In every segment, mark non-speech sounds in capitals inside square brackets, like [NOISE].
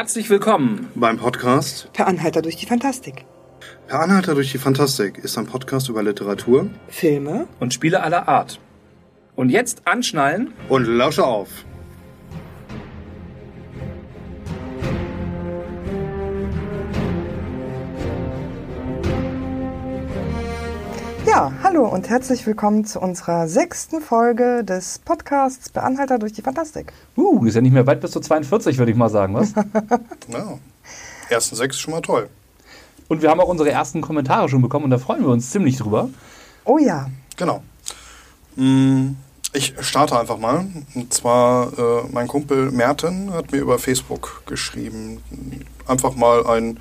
Herzlich willkommen beim Podcast Per Anhalter durch die Fantastik. Per Anhalter durch die Fantastik ist ein Podcast über Literatur Filme und Spiele aller Art. Und jetzt anschnallen und lausche auf. Hallo und herzlich willkommen zu unserer sechsten Folge des Podcasts Per Anhalter durch die Fantastik. Uh, ist ja nicht mehr weit bis zu 42, würde ich mal sagen, was? [LAUGHS] ja. Ersten sechs ist schon mal toll. Und wir haben auch unsere ersten Kommentare schon bekommen und da freuen wir uns ziemlich drüber. Oh ja. Genau. Mm, ich starte einfach mal. Und zwar, äh, mein Kumpel Merten hat mir über Facebook geschrieben. Einfach mal ein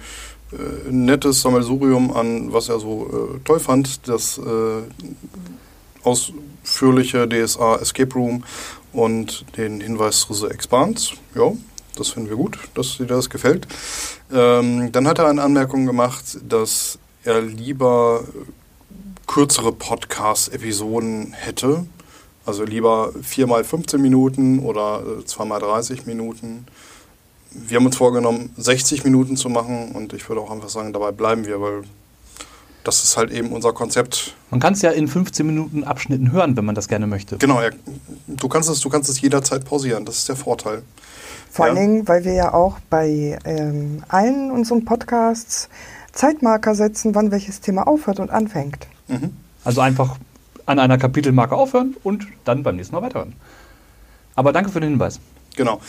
äh, nettes Sammelsurium an, was er so äh, toll fand. Das äh, ausführliche DSA Escape Room und den Hinweis zu The Expanse. Ja, das finden wir gut, dass dir das gefällt. Ähm, dann hat er eine Anmerkung gemacht, dass er lieber kürzere Podcast-Episoden hätte. Also lieber 4 mal 15 Minuten oder 2 mal 30 Minuten wir haben uns vorgenommen, 60 Minuten zu machen und ich würde auch einfach sagen, dabei bleiben wir, weil das ist halt eben unser Konzept. Man kann es ja in 15 Minuten Abschnitten hören, wenn man das gerne möchte. Genau, ja, du, kannst es, du kannst es jederzeit pausieren, das ist der Vorteil. Vor ja. allen Dingen, weil wir ja auch bei ähm, allen unseren Podcasts Zeitmarker setzen, wann welches Thema aufhört und anfängt. Mhm. Also einfach an einer Kapitelmarke aufhören und dann beim nächsten Mal weiterhören. Aber danke für den Hinweis. Genau.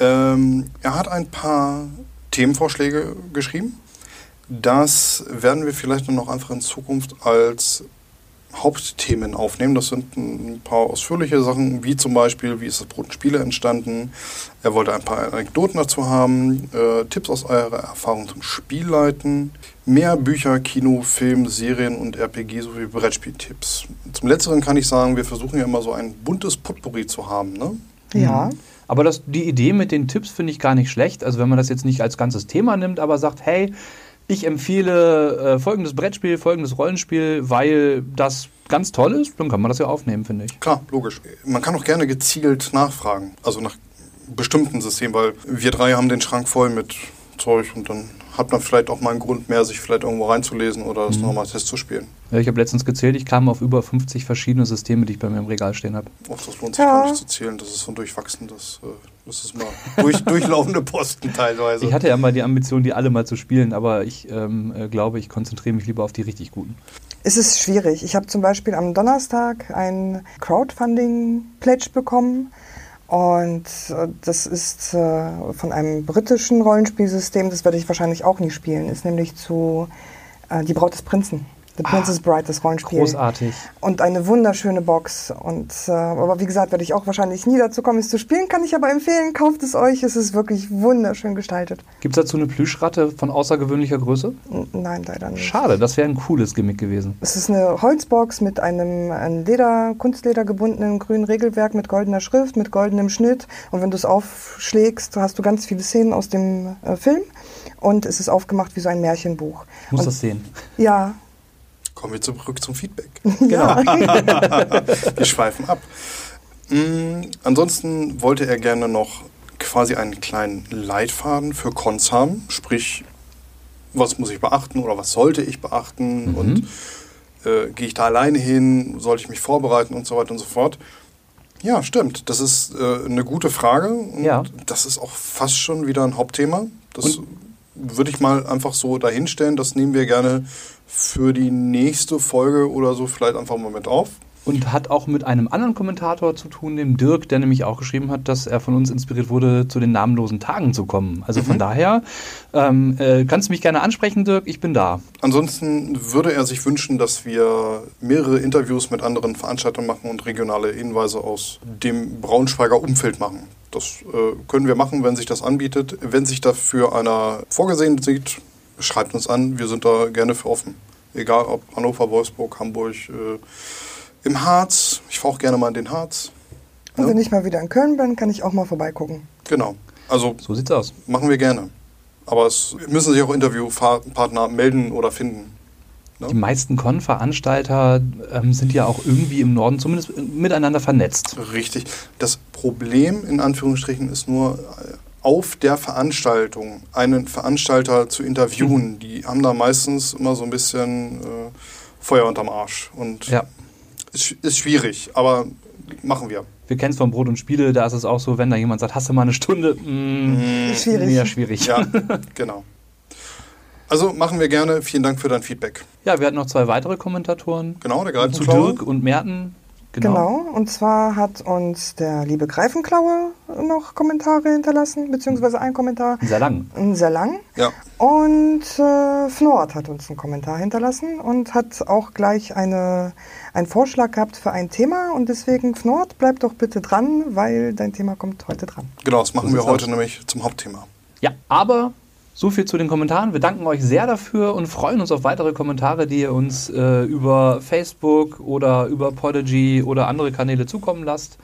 Ähm, er hat ein paar Themenvorschläge geschrieben. Das werden wir vielleicht noch einfach in Zukunft als Hauptthemen aufnehmen. Das sind ein paar ausführliche Sachen, wie zum Beispiel, wie ist das Brot und Spiele entstanden. Er wollte ein paar Anekdoten dazu haben, äh, Tipps aus eurer Erfahrung zum Spielleiten, mehr Bücher, Kino, Film, Serien und RPG sowie Brettspieltipps. Zum Letzteren kann ich sagen, wir versuchen ja immer so ein buntes Potpourri zu haben. Ne? Ja. Mhm. Aber das, die Idee mit den Tipps finde ich gar nicht schlecht. Also wenn man das jetzt nicht als ganzes Thema nimmt, aber sagt, hey, ich empfehle äh, folgendes Brettspiel, folgendes Rollenspiel, weil das ganz toll ist, dann kann man das ja aufnehmen, finde ich. Klar, logisch. Man kann auch gerne gezielt nachfragen, also nach bestimmten Systemen, weil wir drei haben den Schrank voll mit Zeug und dann hat man vielleicht auch mal einen Grund mehr, sich vielleicht irgendwo reinzulesen oder das mhm. nochmal Test zu spielen. Ja, ich habe letztens gezählt, ich kam auf über 50 verschiedene Systeme, die ich bei mir im Regal stehen habe. Das lohnt sich ja. gar nicht zu zählen, das ist so ein durchwachsendes, äh, das ist mal durch, [LAUGHS] durchlaufende Posten teilweise. Ich hatte ja mal die Ambition, die alle mal zu spielen, aber ich ähm, äh, glaube, ich konzentriere mich lieber auf die richtig guten. Es ist schwierig. Ich habe zum Beispiel am Donnerstag ein Crowdfunding-Pledge bekommen und äh, das ist äh, von einem britischen Rollenspielsystem, das werde ich wahrscheinlich auch nie spielen, ist nämlich zu äh, Die Braut des Prinzen. The Princess ah, Bride, das Rollenspiel. Großartig. Und eine wunderschöne Box. Und, äh, aber wie gesagt, werde ich auch wahrscheinlich nie dazu kommen, es zu spielen. Kann ich aber empfehlen, kauft es euch. Es ist wirklich wunderschön gestaltet. Gibt es dazu eine Plüschratte von außergewöhnlicher Größe? N nein, leider nicht. Schade, das wäre ein cooles Gimmick gewesen. Es ist eine Holzbox mit einem ein Leder, Kunstleder gebundenen grünen Regelwerk mit goldener Schrift, mit goldenem Schnitt. Und wenn du es aufschlägst, hast du ganz viele Szenen aus dem äh, Film. Und es ist aufgemacht wie so ein Märchenbuch. Muss und, das sehen. Ja, Kommen wir zurück zum Feedback. [LAUGHS] Genau. [LAUGHS] wir schweifen ab. Mhm, ansonsten wollte er gerne noch quasi einen kleinen Leitfaden für Cons haben, sprich, was muss ich beachten oder was sollte ich beachten mhm. und äh, gehe ich da alleine hin, sollte ich mich vorbereiten und so weiter und so fort. Ja, stimmt. Das ist äh, eine gute Frage. Und ja. Das ist auch fast schon wieder ein Hauptthema. Das würde ich mal einfach so dahinstellen. Das nehmen wir gerne für die nächste Folge oder so vielleicht einfach mal mit auf. Und hat auch mit einem anderen Kommentator zu tun, dem Dirk, der nämlich auch geschrieben hat, dass er von uns inspiriert wurde, zu den namenlosen Tagen zu kommen. Also mhm. von daher ähm, äh, kannst du mich gerne ansprechen, Dirk, ich bin da. Ansonsten würde er sich wünschen, dass wir mehrere Interviews mit anderen Veranstaltern machen und regionale Hinweise aus dem Braunschweiger Umfeld machen. Das äh, können wir machen, wenn sich das anbietet. Wenn sich dafür einer vorgesehen sieht, schreibt uns an, wir sind da gerne für offen. Egal ob Hannover, Wolfsburg, Hamburg, äh, im Harz. Ich fahre auch gerne mal in den Harz. Und ja. wenn ich mal wieder in Köln bin, kann ich auch mal vorbeigucken. Genau. Also so sieht's aus. Machen wir gerne. Aber es müssen sich auch Interviewpartner melden oder finden. Ne? Die meisten Con-Veranstalter ähm, sind ja auch irgendwie im Norden zumindest miteinander vernetzt. Richtig. Das Problem in Anführungsstrichen ist nur, äh, auf der Veranstaltung einen Veranstalter zu interviewen, Mhm. die haben da meistens immer so ein bisschen äh, Feuer unterm Arsch. Und Ja. ist, ist schwierig, aber machen wir. Wir kennen es von Brot und Spiele, da ist es auch so, wenn da jemand sagt, hast du mal eine Stunde? Mm, Schwierig. Ja, schwierig. [LAUGHS] Ja, genau. Also machen wir gerne. Vielen Dank für dein Feedback. Ja, wir hatten noch zwei weitere Kommentatoren. Genau, der Zu Greifenklaue. Dirk und Merten. Genau. Genau. und zwar hat uns der liebe Greifenklaue noch Kommentare hinterlassen, beziehungsweise ein Kommentar, Sehr lang. sehr lang. Ja, Und äh, Fnord hat uns einen Kommentar hinterlassen und hat auch gleich eine, einen Vorschlag gehabt für ein Thema. Und deswegen, Fnord, bleib doch bitte dran, weil dein Thema kommt heute dran. genau, das machen So wir heute nämlich zum Hauptthema. Ja, aber so viel zu den Kommentaren. Wir danken euch sehr dafür und freuen uns auf weitere Kommentare, die ihr uns äh, über Facebook oder über Podigy oder andere Kanäle zukommen lasst.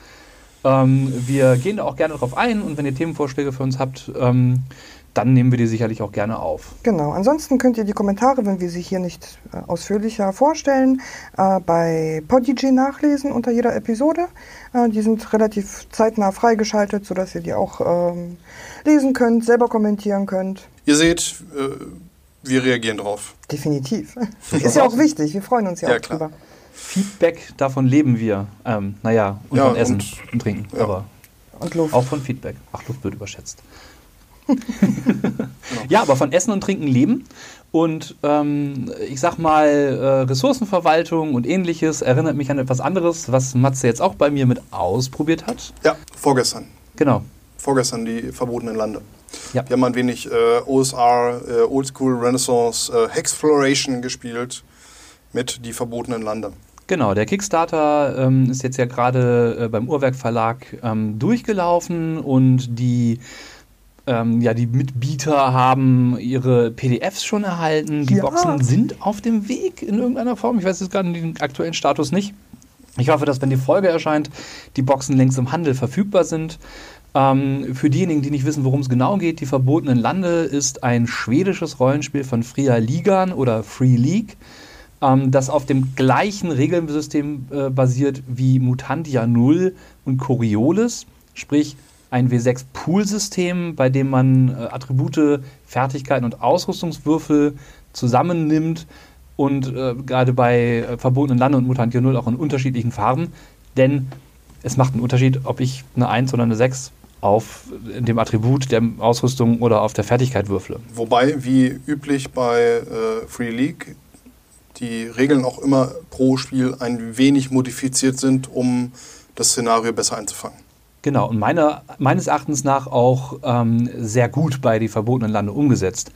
Ähm, wir gehen da auch gerne drauf ein und wenn ihr Themenvorschläge für uns habt, ähm, dann nehmen wir die sicherlich auch gerne auf. Genau, ansonsten könnt ihr die Kommentare, wenn wir sie hier nicht äh, ausführlicher vorstellen, äh, bei Podigy nachlesen unter jeder Episode. Äh, die sind relativ zeitnah freigeschaltet, sodass ihr die auch ähm, lesen könnt, selber kommentieren könnt. Ihr seht, äh, wir reagieren drauf. Definitiv. [LAUGHS] Ist ja auch wichtig, wir freuen uns ja, Ja, auch klar. drüber. Feedback, davon leben wir. Ähm, naja, und Ja, von Essen und- und, Trinken. ja. Aber Und Luft. Auch von Feedback. Ach, Luft wird überschätzt. [LAUGHS] ja, aber von Essen und Trinken leben. Und ähm, ich sag mal, äh, Ressourcenverwaltung und ähnliches erinnert mich an etwas anderes, was Matze jetzt auch bei mir mit ausprobiert hat. Ja, vorgestern. Genau. Vorgestern die verbotenen Lande. Ja. Wir haben ein wenig äh, OSR, äh, Old School Renaissance, äh, Hexploration gespielt mit die verbotenen Lande. Genau, der Kickstarter ähm, ist jetzt ja gerade äh, beim Uhrwerk Verlag ähm, durchgelaufen und die, ähm, ja, die Mitbieter haben ihre PDFs schon erhalten. Die Ja. Boxen sind auf dem Weg in irgendeiner Form. Ich weiß jetzt gerade den aktuellen Status nicht. Ich hoffe, dass wenn die Folge erscheint, die Boxen längst im Handel verfügbar sind. Ähm, für diejenigen, die nicht wissen, worum es genau geht, die Verbotenen Lande ist ein schwedisches Rollenspiel von Fria Ligan oder Free League ähm, das auf dem gleichen Regelsystem äh, basiert wie Mutantia 0 und Coriolis, sprich ein W6-Pool-System, bei dem man äh, Attribute, Fertigkeiten und Ausrüstungswürfel zusammennimmt und äh, gerade bei äh, Verbotenen Lande und Mutantia 0 auch in unterschiedlichen Farben, denn es macht einen Unterschied, ob ich eine 1 oder eine 6 auf dem Attribut der Ausrüstung oder auf der Fertigkeit würfle. Wobei, wie üblich bei äh, Free League, die Regeln auch immer pro Spiel ein wenig modifiziert sind, um das Szenario besser einzufangen. Genau, und meiner, meines Erachtens nach auch ähm, sehr gut bei die verbotenen Lande umgesetzt.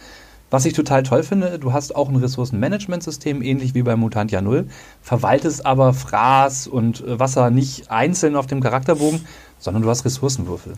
Was ich total toll finde, du hast auch ein Ressourcenmanagementsystem, ähnlich wie bei Mutantia 0, verwaltest aber Fraß und Wasser nicht einzeln auf dem Charakterbogen, sondern du hast Ressourcenwürfel.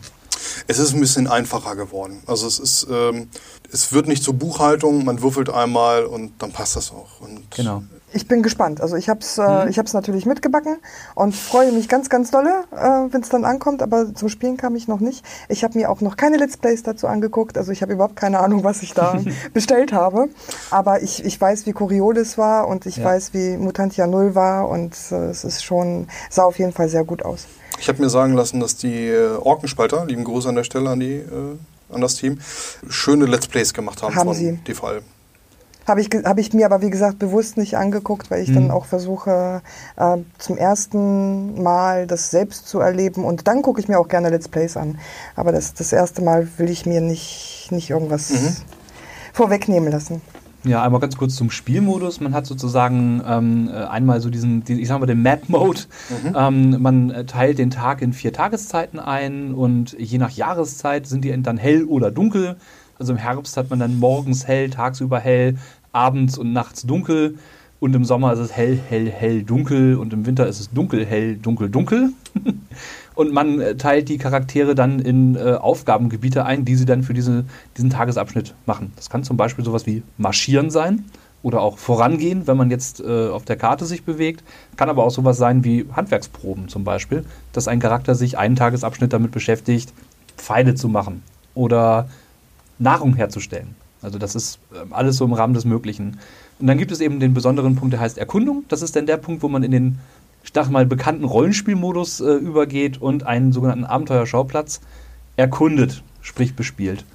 Es ist ein bisschen einfacher geworden. Also es ist, ähm, es wird nicht zur Buchhaltung, man würfelt einmal und dann passt das auch. Und Genau. Ich bin gespannt. Also ich habe es äh, ich hab's natürlich mitgebacken und freue mich ganz, ganz dolle, äh, wenn es dann ankommt. Aber zum Spielen kam ich noch nicht. Ich habe mir auch noch keine Let's Plays dazu angeguckt. Also ich habe überhaupt keine Ahnung, was ich da [LAUGHS] bestellt habe. Aber ich, ich weiß, wie Coriolis war und ich Ja. weiß, wie Mutantia Null war. Und äh, es ist schon, sah auf jeden Fall sehr gut aus. Ich habe mir sagen lassen, dass die äh, Orkenspalter, lieben Gruß an der Stelle an, die, äh, an das Team, schöne Let's Plays gemacht haben, Haben von sie. DVL. Habe ich, hab ich mir aber, wie gesagt, bewusst nicht angeguckt, weil ich dann Mhm. auch versuche, äh, zum ersten Mal das selbst zu erleben. Und dann gucke ich mir auch gerne Let's Plays an. Aber das, das erste Mal will ich mir nicht, nicht irgendwas Mhm. vorwegnehmen lassen. Ja, einmal ganz kurz zum Spielmodus. Man hat sozusagen ähm, äh, einmal so diesen, die, ich sag mal, den Map-Mode. Ähm, man äh, teilt den Tag in vier Tageszeiten ein und je nach Jahreszeit sind die dann hell oder dunkel. Also im Herbst hat man dann morgens hell, tagsüber hell, abends und nachts dunkel. Und im Sommer ist es hell, hell, hell, dunkel. Und im Winter ist es dunkel, hell, dunkel, dunkel. [LAUGHS] Und man äh, teilt die Charaktere dann in äh, Aufgabengebiete ein, die sie dann für diese, diesen Tagesabschnitt machen. Das kann zum Beispiel sowas wie Marschieren sein oder auch Vorangehen, wenn man jetzt äh, auf der Karte sich bewegt. Kann aber auch sowas sein wie Handwerksproben zum Beispiel, dass ein Charakter sich einen Tagesabschnitt damit beschäftigt, Pfeile zu machen oder Nahrung herzustellen. Also das ist ähm, alles so im Rahmen des Möglichen. Und dann gibt es eben den besonderen Punkt, der heißt Erkundung. Das ist dann der Punkt, wo man in den, ich dachte mal, bekannten Rollenspielmodus äh, übergeht und einen sogenannten Abenteuerschauplatz erkundet. sprich bespielt.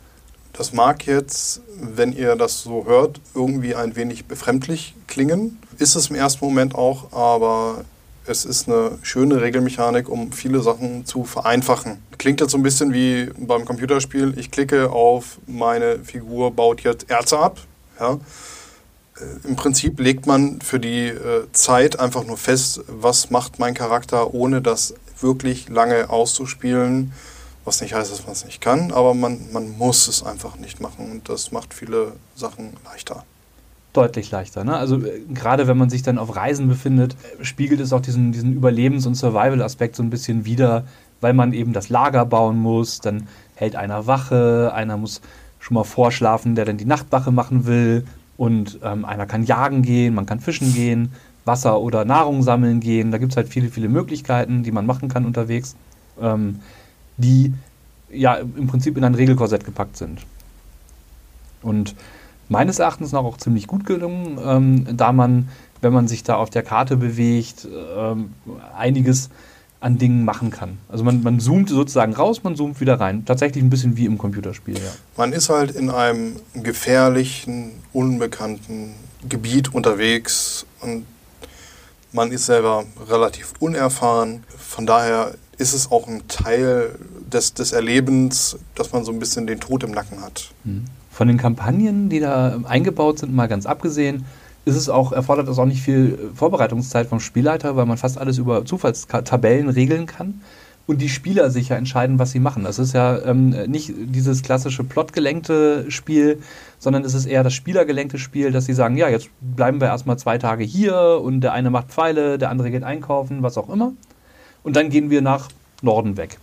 Das mag jetzt, wenn ihr das so hört, irgendwie ein wenig befremdlich klingen. Ist es im ersten Moment auch, aber es ist eine schöne Regelmechanik, um viele Sachen zu vereinfachen. Klingt jetzt so ein bisschen wie beim Computerspiel. Ich klicke auf meine Figur, baut jetzt Erze ab. Ja. Äh, Im Prinzip legt man für die äh, Zeit einfach nur fest, was macht mein Charakter, ohne das wirklich lange auszuspielen. Was nicht heißt, dass man es nicht kann, aber man, man muss es einfach nicht machen und das macht viele Sachen leichter. Deutlich leichter. Ne? Also äh, gerade wenn man sich dann auf Reisen befindet, äh, spiegelt es auch diesen, diesen Überlebens- und Survival-Aspekt so ein bisschen wider, weil man eben das Lager bauen muss, dann hält einer Wache, einer muss schon mal vorschlafen, der dann die Nachtwache machen will und ähm, einer kann jagen gehen, man kann fischen gehen, Wasser oder Nahrung sammeln gehen. Da gibt es halt viele, viele Möglichkeiten, die man machen kann unterwegs. Ähm, die ja im Prinzip in ein Regelkorsett gepackt sind. Und meines Erachtens noch auch ziemlich gut gelungen, ähm, da man, wenn man sich da auf der Karte bewegt, ähm, einiges an Dingen machen kann. Also man, man zoomt sozusagen raus, man zoomt wieder rein. Tatsächlich ein bisschen wie im Computerspiel, ja. Man ist halt in einem gefährlichen, unbekannten Gebiet unterwegs und man ist selber relativ unerfahren. Von daher ist es auch ein Teil des, des Erlebens, dass man so ein bisschen den Tod im Nacken hat. Mhm. Von den Kampagnen, die da eingebaut sind, mal ganz abgesehen, ist es auch, erfordert es auch nicht viel Vorbereitungszeit vom Spielleiter, weil man fast alles über Zufallstabellen regeln kann und die Spieler sich ja entscheiden, was sie machen. Das ist ja ähm, nicht dieses klassische plotgelenkte Spiel, sondern es ist eher das spielergelenkte Spiel, dass sie sagen, ja, jetzt bleiben wir erstmal zwei Tage hier und der eine macht Pfeile, der andere geht einkaufen, was auch immer. Und dann gehen wir nach Norden weg.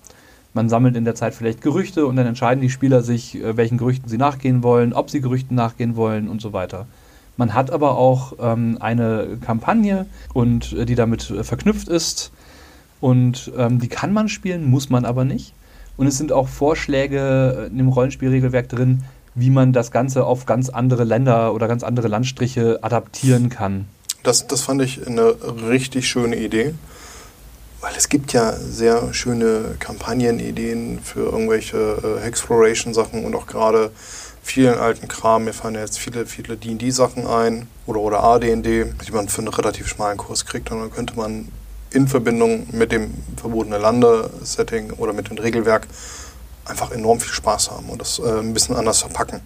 Man sammelt in der Zeit vielleicht Gerüchte und dann entscheiden die Spieler sich, äh, welchen Gerüchten sie nachgehen wollen, ob sie Gerüchten nachgehen wollen und so weiter. Man hat aber auch ähm, eine Kampagne und äh, die damit äh, verknüpft ist und ähm, die kann man spielen, muss man aber nicht. Und es sind auch Vorschläge in dem Rollenspielregelwerk drin, wie man das Ganze auf ganz andere Länder oder ganz andere Landstriche adaptieren kann. Das, das fand ich eine richtig schöne Idee. Weil es gibt ja sehr schöne Kampagnenideen für irgendwelche äh, Exploration-Sachen und auch gerade vielen alten Kram. Mir fallen jetzt viele, viele D&D-Sachen ein oder, oder AD&D, die man für einen relativ schmalen Kurs kriegt. Und dann könnte man in Verbindung mit dem verbotene Lande-Setting oder mit dem Regelwerk einfach enorm viel Spaß haben und das äh, ein bisschen anders verpacken.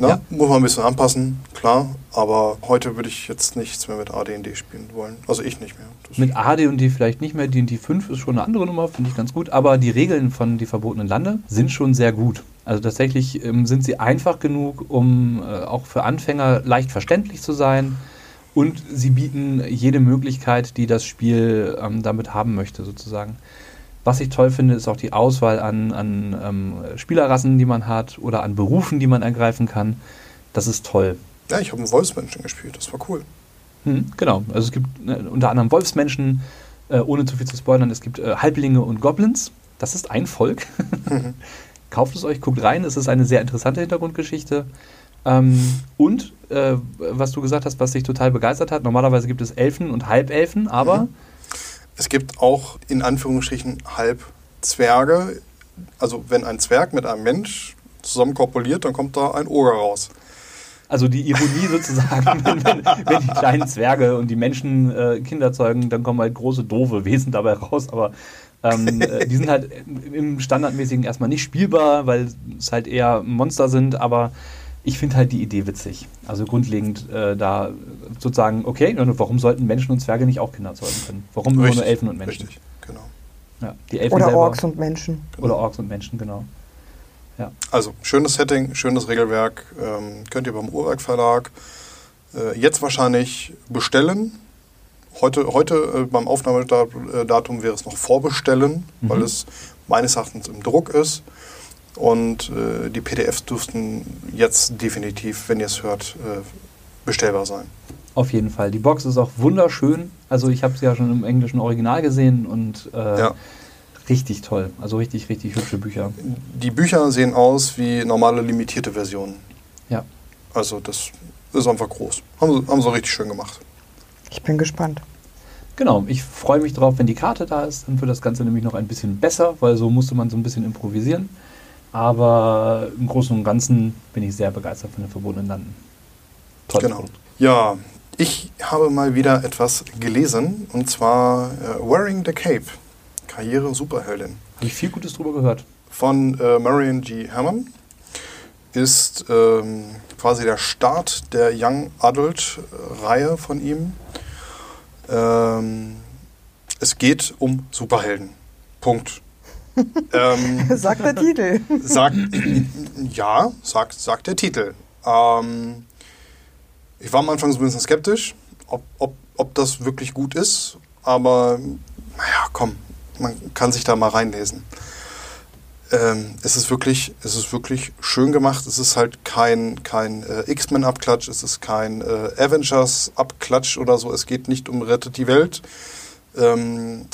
Ne? Ja. Muss man ein bisschen anpassen, klar. Aber heute würde ich jetzt nichts mehr mit AD&D spielen wollen. Also ich nicht mehr. Das mit AD&D vielleicht nicht mehr. D&D 5 ist schon eine andere Nummer, finde ich ganz gut. Aber die Regeln von Die verbotenen Lande sind schon sehr gut. Also tatsächlich ähm, sind sie einfach genug, um äh, auch für Anfänger leicht verständlich zu sein. Und sie bieten jede Möglichkeit, die das Spiel ähm, damit haben möchte, sozusagen. Was ich toll finde, ist auch die Auswahl an, an ähm, Spielerrassen, die man hat oder an Berufen, die man ergreifen kann. Das ist toll. Ja, ich habe einen Wolfsmenschen gespielt, das war cool. Hm, genau, also es gibt äh, unter anderem Wolfsmenschen, äh, ohne zu viel zu spoilern, es gibt äh, Halblinge und Goblins. Das ist ein Volk. Mhm. [LAUGHS] Kauft es euch, guckt rein, es ist eine sehr interessante Hintergrundgeschichte. Ähm, und, äh, was du gesagt hast, was dich total begeistert hat, normalerweise gibt es Elfen und Halbelfen, aber... Mhm es gibt auch in Anführungsstrichen Halbzwerge. Also wenn ein Zwerg mit einem Mensch zusammen korpuliert, dann kommt da ein Oger raus. Also die Ironie [LAUGHS] sozusagen, wenn, wenn, wenn, die kleinen Zwerge und die Menschen äh, Kinder zeugen, dann kommen halt große, doofe Wesen dabei raus. Aber ähm, äh, die sind halt im Standardmäßigen erstmal nicht spielbar, weil es halt eher Monster sind, aber ich finde halt die Idee witzig. Also grundlegend äh, da sozusagen, okay, warum sollten Menschen und Zwerge nicht auch Kinder zeugen können? Warum richtig, nur Elfen und Menschen? Richtig, genau. Ja, die Elfen oder selber, Orks und Menschen. Genau. Oder Orks und Menschen, genau. Ja. Also schönes Setting, schönes Regelwerk. Ähm, könnt ihr beim Uhrwerk Verlag äh, jetzt wahrscheinlich bestellen. Heute, heute äh, beim Aufnahmedatum wäre es noch vorbestellen, mhm. weil es meines Erachtens im Druck ist. Und äh, die PDFs dürften jetzt definitiv, wenn ihr es hört, äh, bestellbar sein. Auf jeden Fall. Die Box ist auch wunderschön. Also ich habe sie ja schon im englischen Original gesehen und äh, ja. richtig toll. Also richtig, richtig hübsche Bücher. Die Bücher sehen aus wie normale limitierte Versionen. Ja. Also das ist einfach groß. Haben sie, haben sie richtig schön gemacht. Ich bin gespannt. Genau, ich freue mich drauf, wenn die Karte da ist. Dann wird das Ganze nämlich noch ein bisschen besser, weil so musste man so ein bisschen improvisieren. Aber im Großen und Ganzen bin ich sehr begeistert von den verbundenen Landen. Tolles genau. Ja, ich habe mal wieder etwas gelesen und zwar äh, Wearing the Cape, Karriere Superheldin. Habe ich viel Gutes drüber gehört. Von äh, Marion G. Hammond ist ähm, quasi der Start der Young Adult Reihe von ihm. Ähm, es geht um Superhelden. Punkt. Ähm, [LAUGHS] sagt der Titel. Sagt, ja, sagt, sagt der Titel. Ähm, ich war am Anfang so ein bisschen skeptisch, ob, ob, ob das wirklich gut ist, aber naja, komm, man kann sich da mal reinlesen. Ähm, es, ist wirklich, es ist wirklich schön gemacht. Es ist halt kein, kein äh, X-Men-Abklatsch, es ist kein äh, Avengers-Abklatsch oder so. Es geht nicht um Rettet die Welt. Ähm,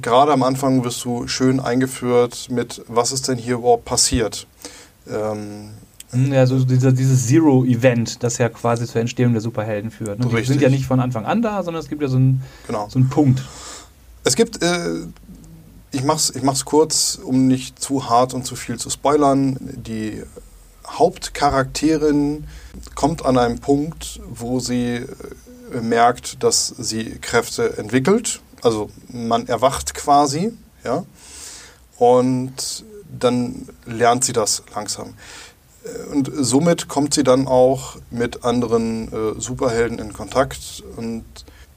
Gerade am Anfang wirst du schön eingeführt mit, was ist denn hier überhaupt passiert. Ähm, hm, ja, so dieser, dieses Zero-Event, das ja quasi zur Entstehung der Superhelden führt. Ne? Die sind ja nicht von Anfang an da, sondern es gibt ja so einen, genau. so einen Punkt. Es gibt, äh, ich mach's, ich mach's kurz, um nicht zu hart und zu viel zu spoilern. Die Hauptcharakterin kommt an einem Punkt, wo sie äh, merkt, dass sie Kräfte entwickelt. Also man erwacht quasi, ja. Und dann lernt sie das langsam. Und somit kommt sie dann auch mit anderen äh, Superhelden in Kontakt. Und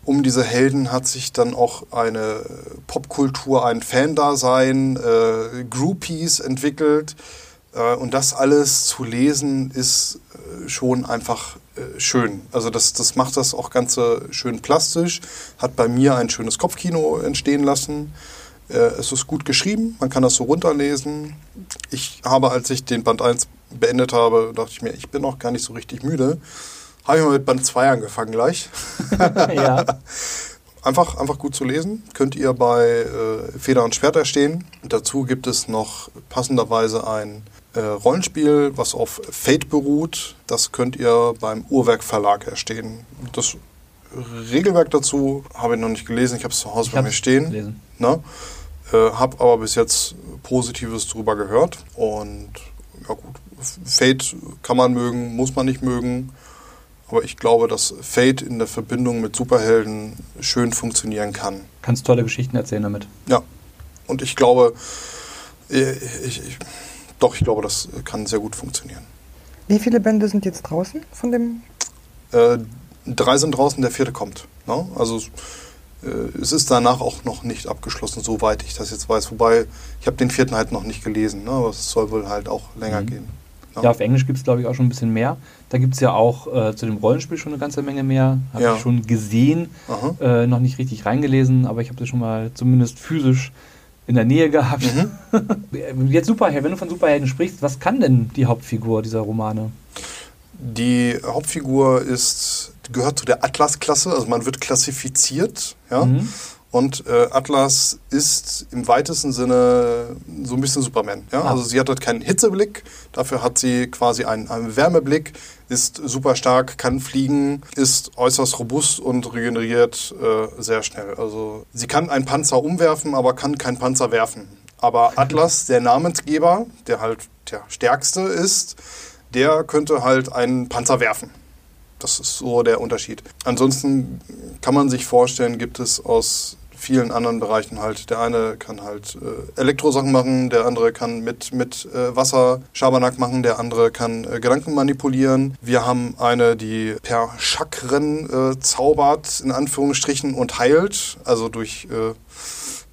um diese Helden hat sich dann auch eine Popkultur, ein Fandasein, äh, Groupies entwickelt. Äh, und das alles zu lesen ist äh, schon einfach äh, schön. Also das, das macht das auch Ganze schön plastisch, hat bei mir ein schönes Kopfkino entstehen lassen. Es ist gut geschrieben, man kann das so runterlesen. Ich habe, als ich den Band 1 beendet habe, dachte ich mir, ich bin noch gar nicht so richtig müde. Habe ich mal mit Band 2 angefangen gleich. [LAUGHS] ja. [LAUGHS] Einfach, einfach gut zu lesen. Könnt ihr bei äh, Feder und Schwert erstehen. Dazu gibt es noch passenderweise ein äh, Rollenspiel, was auf Fate beruht. Das könnt ihr beim Uhrwerk Verlag erstehen. Das Regelwerk dazu habe ich noch nicht gelesen. Ich habe es zu Hause ich bei mir stehen. Gelesen. Ne? Äh, habe aber bis jetzt Positives drüber gehört. Und ja gut, Fate kann man mögen, muss man nicht mögen. Aber ich glaube, dass Fate in der Verbindung mit Superhelden schön funktionieren kann. Kannst tolle Geschichten erzählen damit. Ja. Und ich glaube, äh, ich, ich, doch, ich glaube, das kann sehr gut funktionieren. Wie viele Bände sind jetzt draußen von dem? Äh, drei sind draußen, der vierte kommt. Ne? Also äh, es ist danach auch noch nicht abgeschlossen, soweit ich das jetzt weiß. Wobei, ich habe den vierten halt noch nicht gelesen, ne? aber es soll wohl halt auch länger mhm. gehen. Ja, ja auf Englisch gibt es, glaube ich, auch schon ein bisschen mehr. Da gibt es ja auch äh, zu dem Rollenspiel schon eine ganze Menge mehr. Habe ja. ich schon gesehen, äh, noch nicht richtig reingelesen, aber ich habe das schon mal zumindest physisch in der Nähe gehabt. Mhm. [LAUGHS] Jetzt Superhelden, wenn du von Superhelden sprichst, was kann denn die Hauptfigur dieser Romane? Die Hauptfigur ist, gehört zu der Atlas-Klasse, also man wird klassifiziert, ja. Mhm. Und äh, Atlas ist im weitesten Sinne so ein bisschen Superman. Ja? Ah. Also sie hat halt keinen Hitzeblick, dafür hat sie quasi einen, einen Wärmeblick, ist super stark, kann fliegen, ist äußerst robust und regeneriert äh, sehr schnell. Also sie kann einen Panzer umwerfen, aber kann keinen Panzer werfen. Aber [LAUGHS] Atlas, der Namensgeber, der halt der stärkste ist, der könnte halt einen Panzer werfen. Das ist so der Unterschied. Ansonsten kann man sich vorstellen, gibt es aus vielen anderen Bereichen halt. Der eine kann halt äh, Elektrosachen machen, der andere kann mit, mit äh, Wasser Schabernack machen, der andere kann äh, Gedanken manipulieren. Wir haben eine, die per Chakren äh, zaubert, in Anführungsstrichen, und heilt, also durch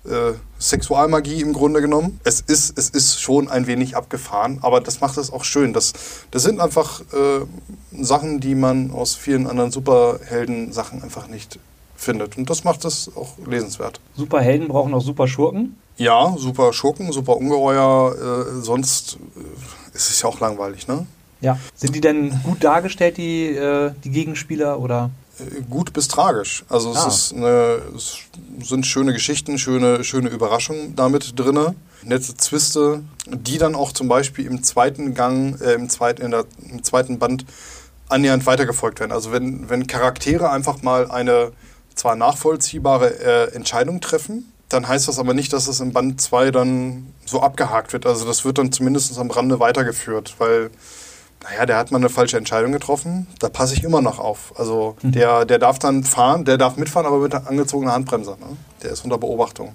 äh, Sexualmagie im Grunde genommen. Es ist, es ist schon ein wenig abgefahren, aber das macht es auch schön. Das, das sind einfach äh, Sachen, die man aus vielen anderen Superhelden-Sachen einfach nicht findet. Und das macht es auch lesenswert. Superhelden brauchen auch super Schurken? Ja, super Schurken, super Ungeheuer. Äh, sonst äh, ist es ja auch langweilig, ne? Ja. Sind die denn gut dargestellt, die, äh, die Gegenspieler, oder? Gut bis tragisch. Also es, ah. ist eine, es sind schöne Geschichten, schöne, schöne Überraschungen damit drin. Nette Zwiste, die dann auch zum Beispiel im zweiten Gang, äh, im, zweiten, in der, im zweiten Band annähernd weitergefolgt werden. Also wenn, wenn Charaktere einfach mal eine zwar nachvollziehbare äh, Entscheidung treffen, dann heißt das aber nicht, dass es im Band 2 dann so abgehakt wird. Also das wird dann zumindest am Rande weitergeführt, weil, naja, der hat mal eine falsche Entscheidung getroffen, da passe ich immer noch auf. Also mhm. der, der darf dann fahren, der darf mitfahren, aber mit angezogener Handbremse. Ne? Der ist unter Beobachtung.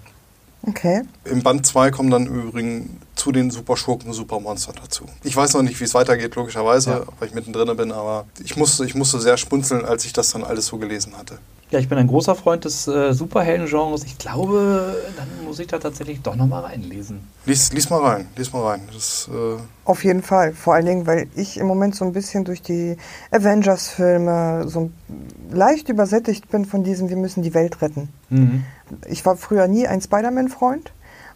Okay. Im Band 2 kommen dann übrigens zu den Superschurken Supermonster dazu. Ich weiß noch nicht, wie es weitergeht, logischerweise, ja. weil ich mittendrin bin, aber ich musste, ich musste sehr spunzeln, als ich das dann alles so gelesen hatte. Ja, ich bin ein großer Freund des äh, Superhelden-Genres. Ich glaube, dann muss ich da tatsächlich doch nochmal reinlesen. Lies, lies mal rein, lies mal rein. Das, äh Auf jeden Fall. Vor allen Dingen, weil ich im Moment so ein bisschen durch die Avengers-Filme so leicht übersättigt bin von diesem Wir müssen die Welt retten. Mhm. Ich war früher nie ein Spider-Man-Freund.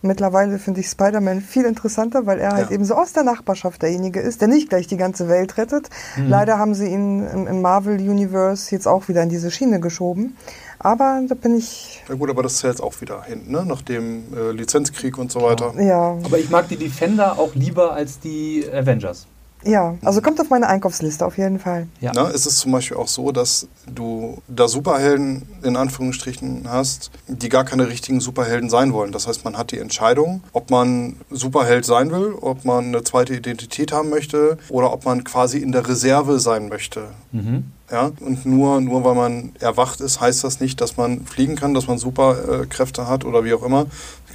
Mittlerweile finde ich Spider-Man viel interessanter, weil er halt ja. eben so aus der Nachbarschaft derjenige ist, der nicht gleich die ganze Welt rettet. Mhm. Leider haben sie ihn im, im Marvel-Universe jetzt auch wieder in diese Schiene geschoben. Aber da bin ich. Ja gut, aber das ist ja jetzt auch wieder hin, ne? nach dem äh, Lizenzkrieg und so weiter. Ja. Aber ich mag die Defender auch lieber als die Avengers. Ja, also kommt auf meine Einkaufsliste auf jeden Fall. Ja. Na, ist es zum Beispiel auch so, dass du da Superhelden in Anführungsstrichen hast, die gar keine richtigen Superhelden sein wollen. Das heißt, man hat die Entscheidung, ob man Superheld sein will, ob man eine zweite Identität haben möchte oder ob man quasi in der Reserve sein möchte. Mhm. Ja, und nur, nur weil man erwacht ist, heißt das nicht, dass man fliegen kann, dass man Superkräfte äh, hat oder wie auch immer.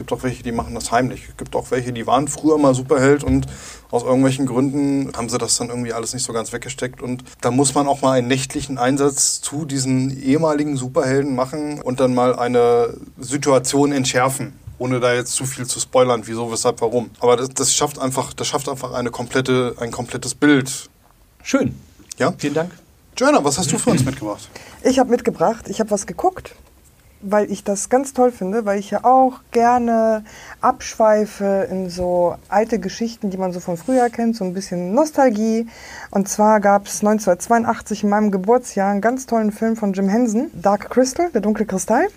Es gibt auch welche, die machen das heimlich. Es gibt auch welche, die waren früher mal Superheld und aus irgendwelchen Gründen haben sie das dann irgendwie alles nicht so ganz weggesteckt. Und da muss man auch mal einen nächtlichen Einsatz zu diesen ehemaligen Superhelden machen und dann mal eine Situation entschärfen ohne da jetzt zu viel zu spoilern, wieso, weshalb, warum. Aber das, das, schafft einfach, das schafft einfach eine komplette, ein komplettes Bild. Schön. Ja. Vielen Dank. Joanna, was hast du für uns mitgebracht? Ich habe mitgebracht, ich habe was geguckt, weil ich das ganz toll finde, weil ich ja auch gerne abschweife in so alte Geschichten, die man so von früher kennt, so ein bisschen Nostalgie. Und zwar gab es 1982 in meinem Geburtsjahr einen ganz tollen Film von Jim Henson, Dark Crystal, der dunkle Kristall.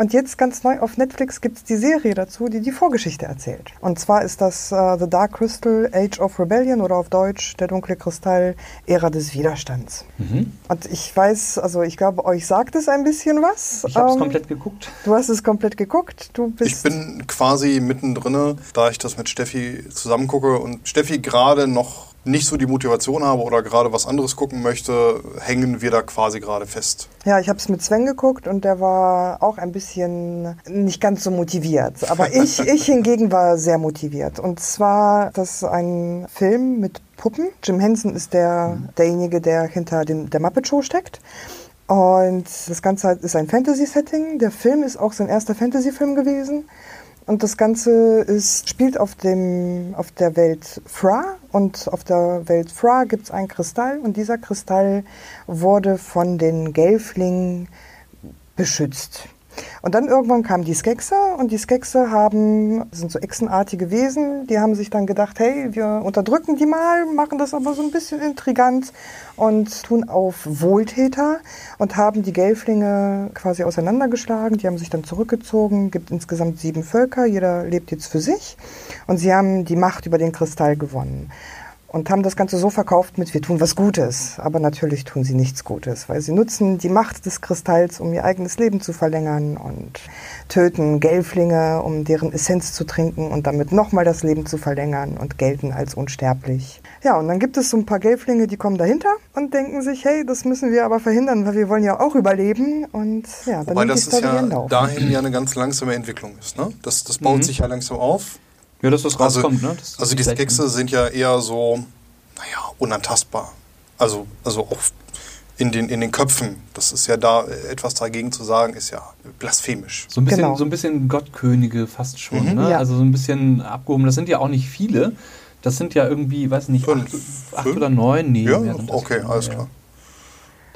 Und jetzt ganz neu auf Netflix gibt es die Serie dazu, die die Vorgeschichte erzählt. Und zwar ist das uh, The Dark Crystal Age of Rebellion oder auf Deutsch Der dunkle Kristall Ära des Widerstands. Mhm. Und ich weiß, also ich glaube, euch sagt es ein bisschen was. Ich habe es ähm, komplett geguckt. Du hast es komplett geguckt. Du bist ich bin quasi mittendrin, da ich das mit Steffi zusammen gucke und Steffi gerade noch nicht so die Motivation habe oder gerade was anderes gucken möchte, hängen wir da quasi gerade fest. Ja, ich habe es mit Sven geguckt und der war auch ein bisschen nicht ganz so motiviert. Aber ich, [LAUGHS] ich hingegen war sehr motiviert. Und zwar das ist ein Film mit Puppen. Jim Henson ist der, derjenige, der hinter dem, der Muppet Show steckt. Und das Ganze ist ein Fantasy-Setting. Der Film ist auch sein erster Fantasy-Film gewesen. Und das Ganze ist, spielt auf, dem, auf der Welt Fra. Und auf der Welt Fra gibt es einen Kristall. Und dieser Kristall wurde von den Gelflingen beschützt. Und dann irgendwann kamen die Skexe und die Skexe haben, sind so echsenartige Wesen, die haben sich dann gedacht, hey, wir unterdrücken die mal, machen das aber so ein bisschen intrigant und tun auf Wohltäter und haben die Gelflinge quasi auseinandergeschlagen. Die haben sich dann zurückgezogen, gibt insgesamt sieben Völker, jeder lebt jetzt für sich und sie haben die Macht über den Kristall gewonnen und haben das Ganze so verkauft mit, wir tun was Gutes. Aber natürlich tun sie nichts Gutes, weil sie nutzen die Macht des Kristalls, um ihr eigenes Leben zu verlängern und töten Gelflinge, um deren Essenz zu trinken und damit nochmal das Leben zu verlängern und gelten als unsterblich. Ja, und dann gibt es so ein paar Gelflinge, die kommen dahinter und denken sich, hey, das müssen wir aber verhindern, weil wir wollen ja auch überleben. Und ja, dann Wobei das ist ja dahin ja eine ganz langsame Entwicklung ist. Ne? Das, das baut mhm. sich ja langsam auf. Ja, dass das also, rauskommt, ne? Das also die Skexe sind ja eher so, naja, unantastbar. Also, also auch in den, in den Köpfen. Das ist ja da, etwas dagegen zu sagen, ist ja blasphemisch. So ein bisschen, genau. so ein bisschen Gottkönige fast schon, mhm. ne? Ja. Also so ein bisschen abgehoben. Das sind ja auch nicht viele. Das sind ja irgendwie, weiß nicht, Fünf. acht, acht oder neun? Nee, ja, okay, alles klar.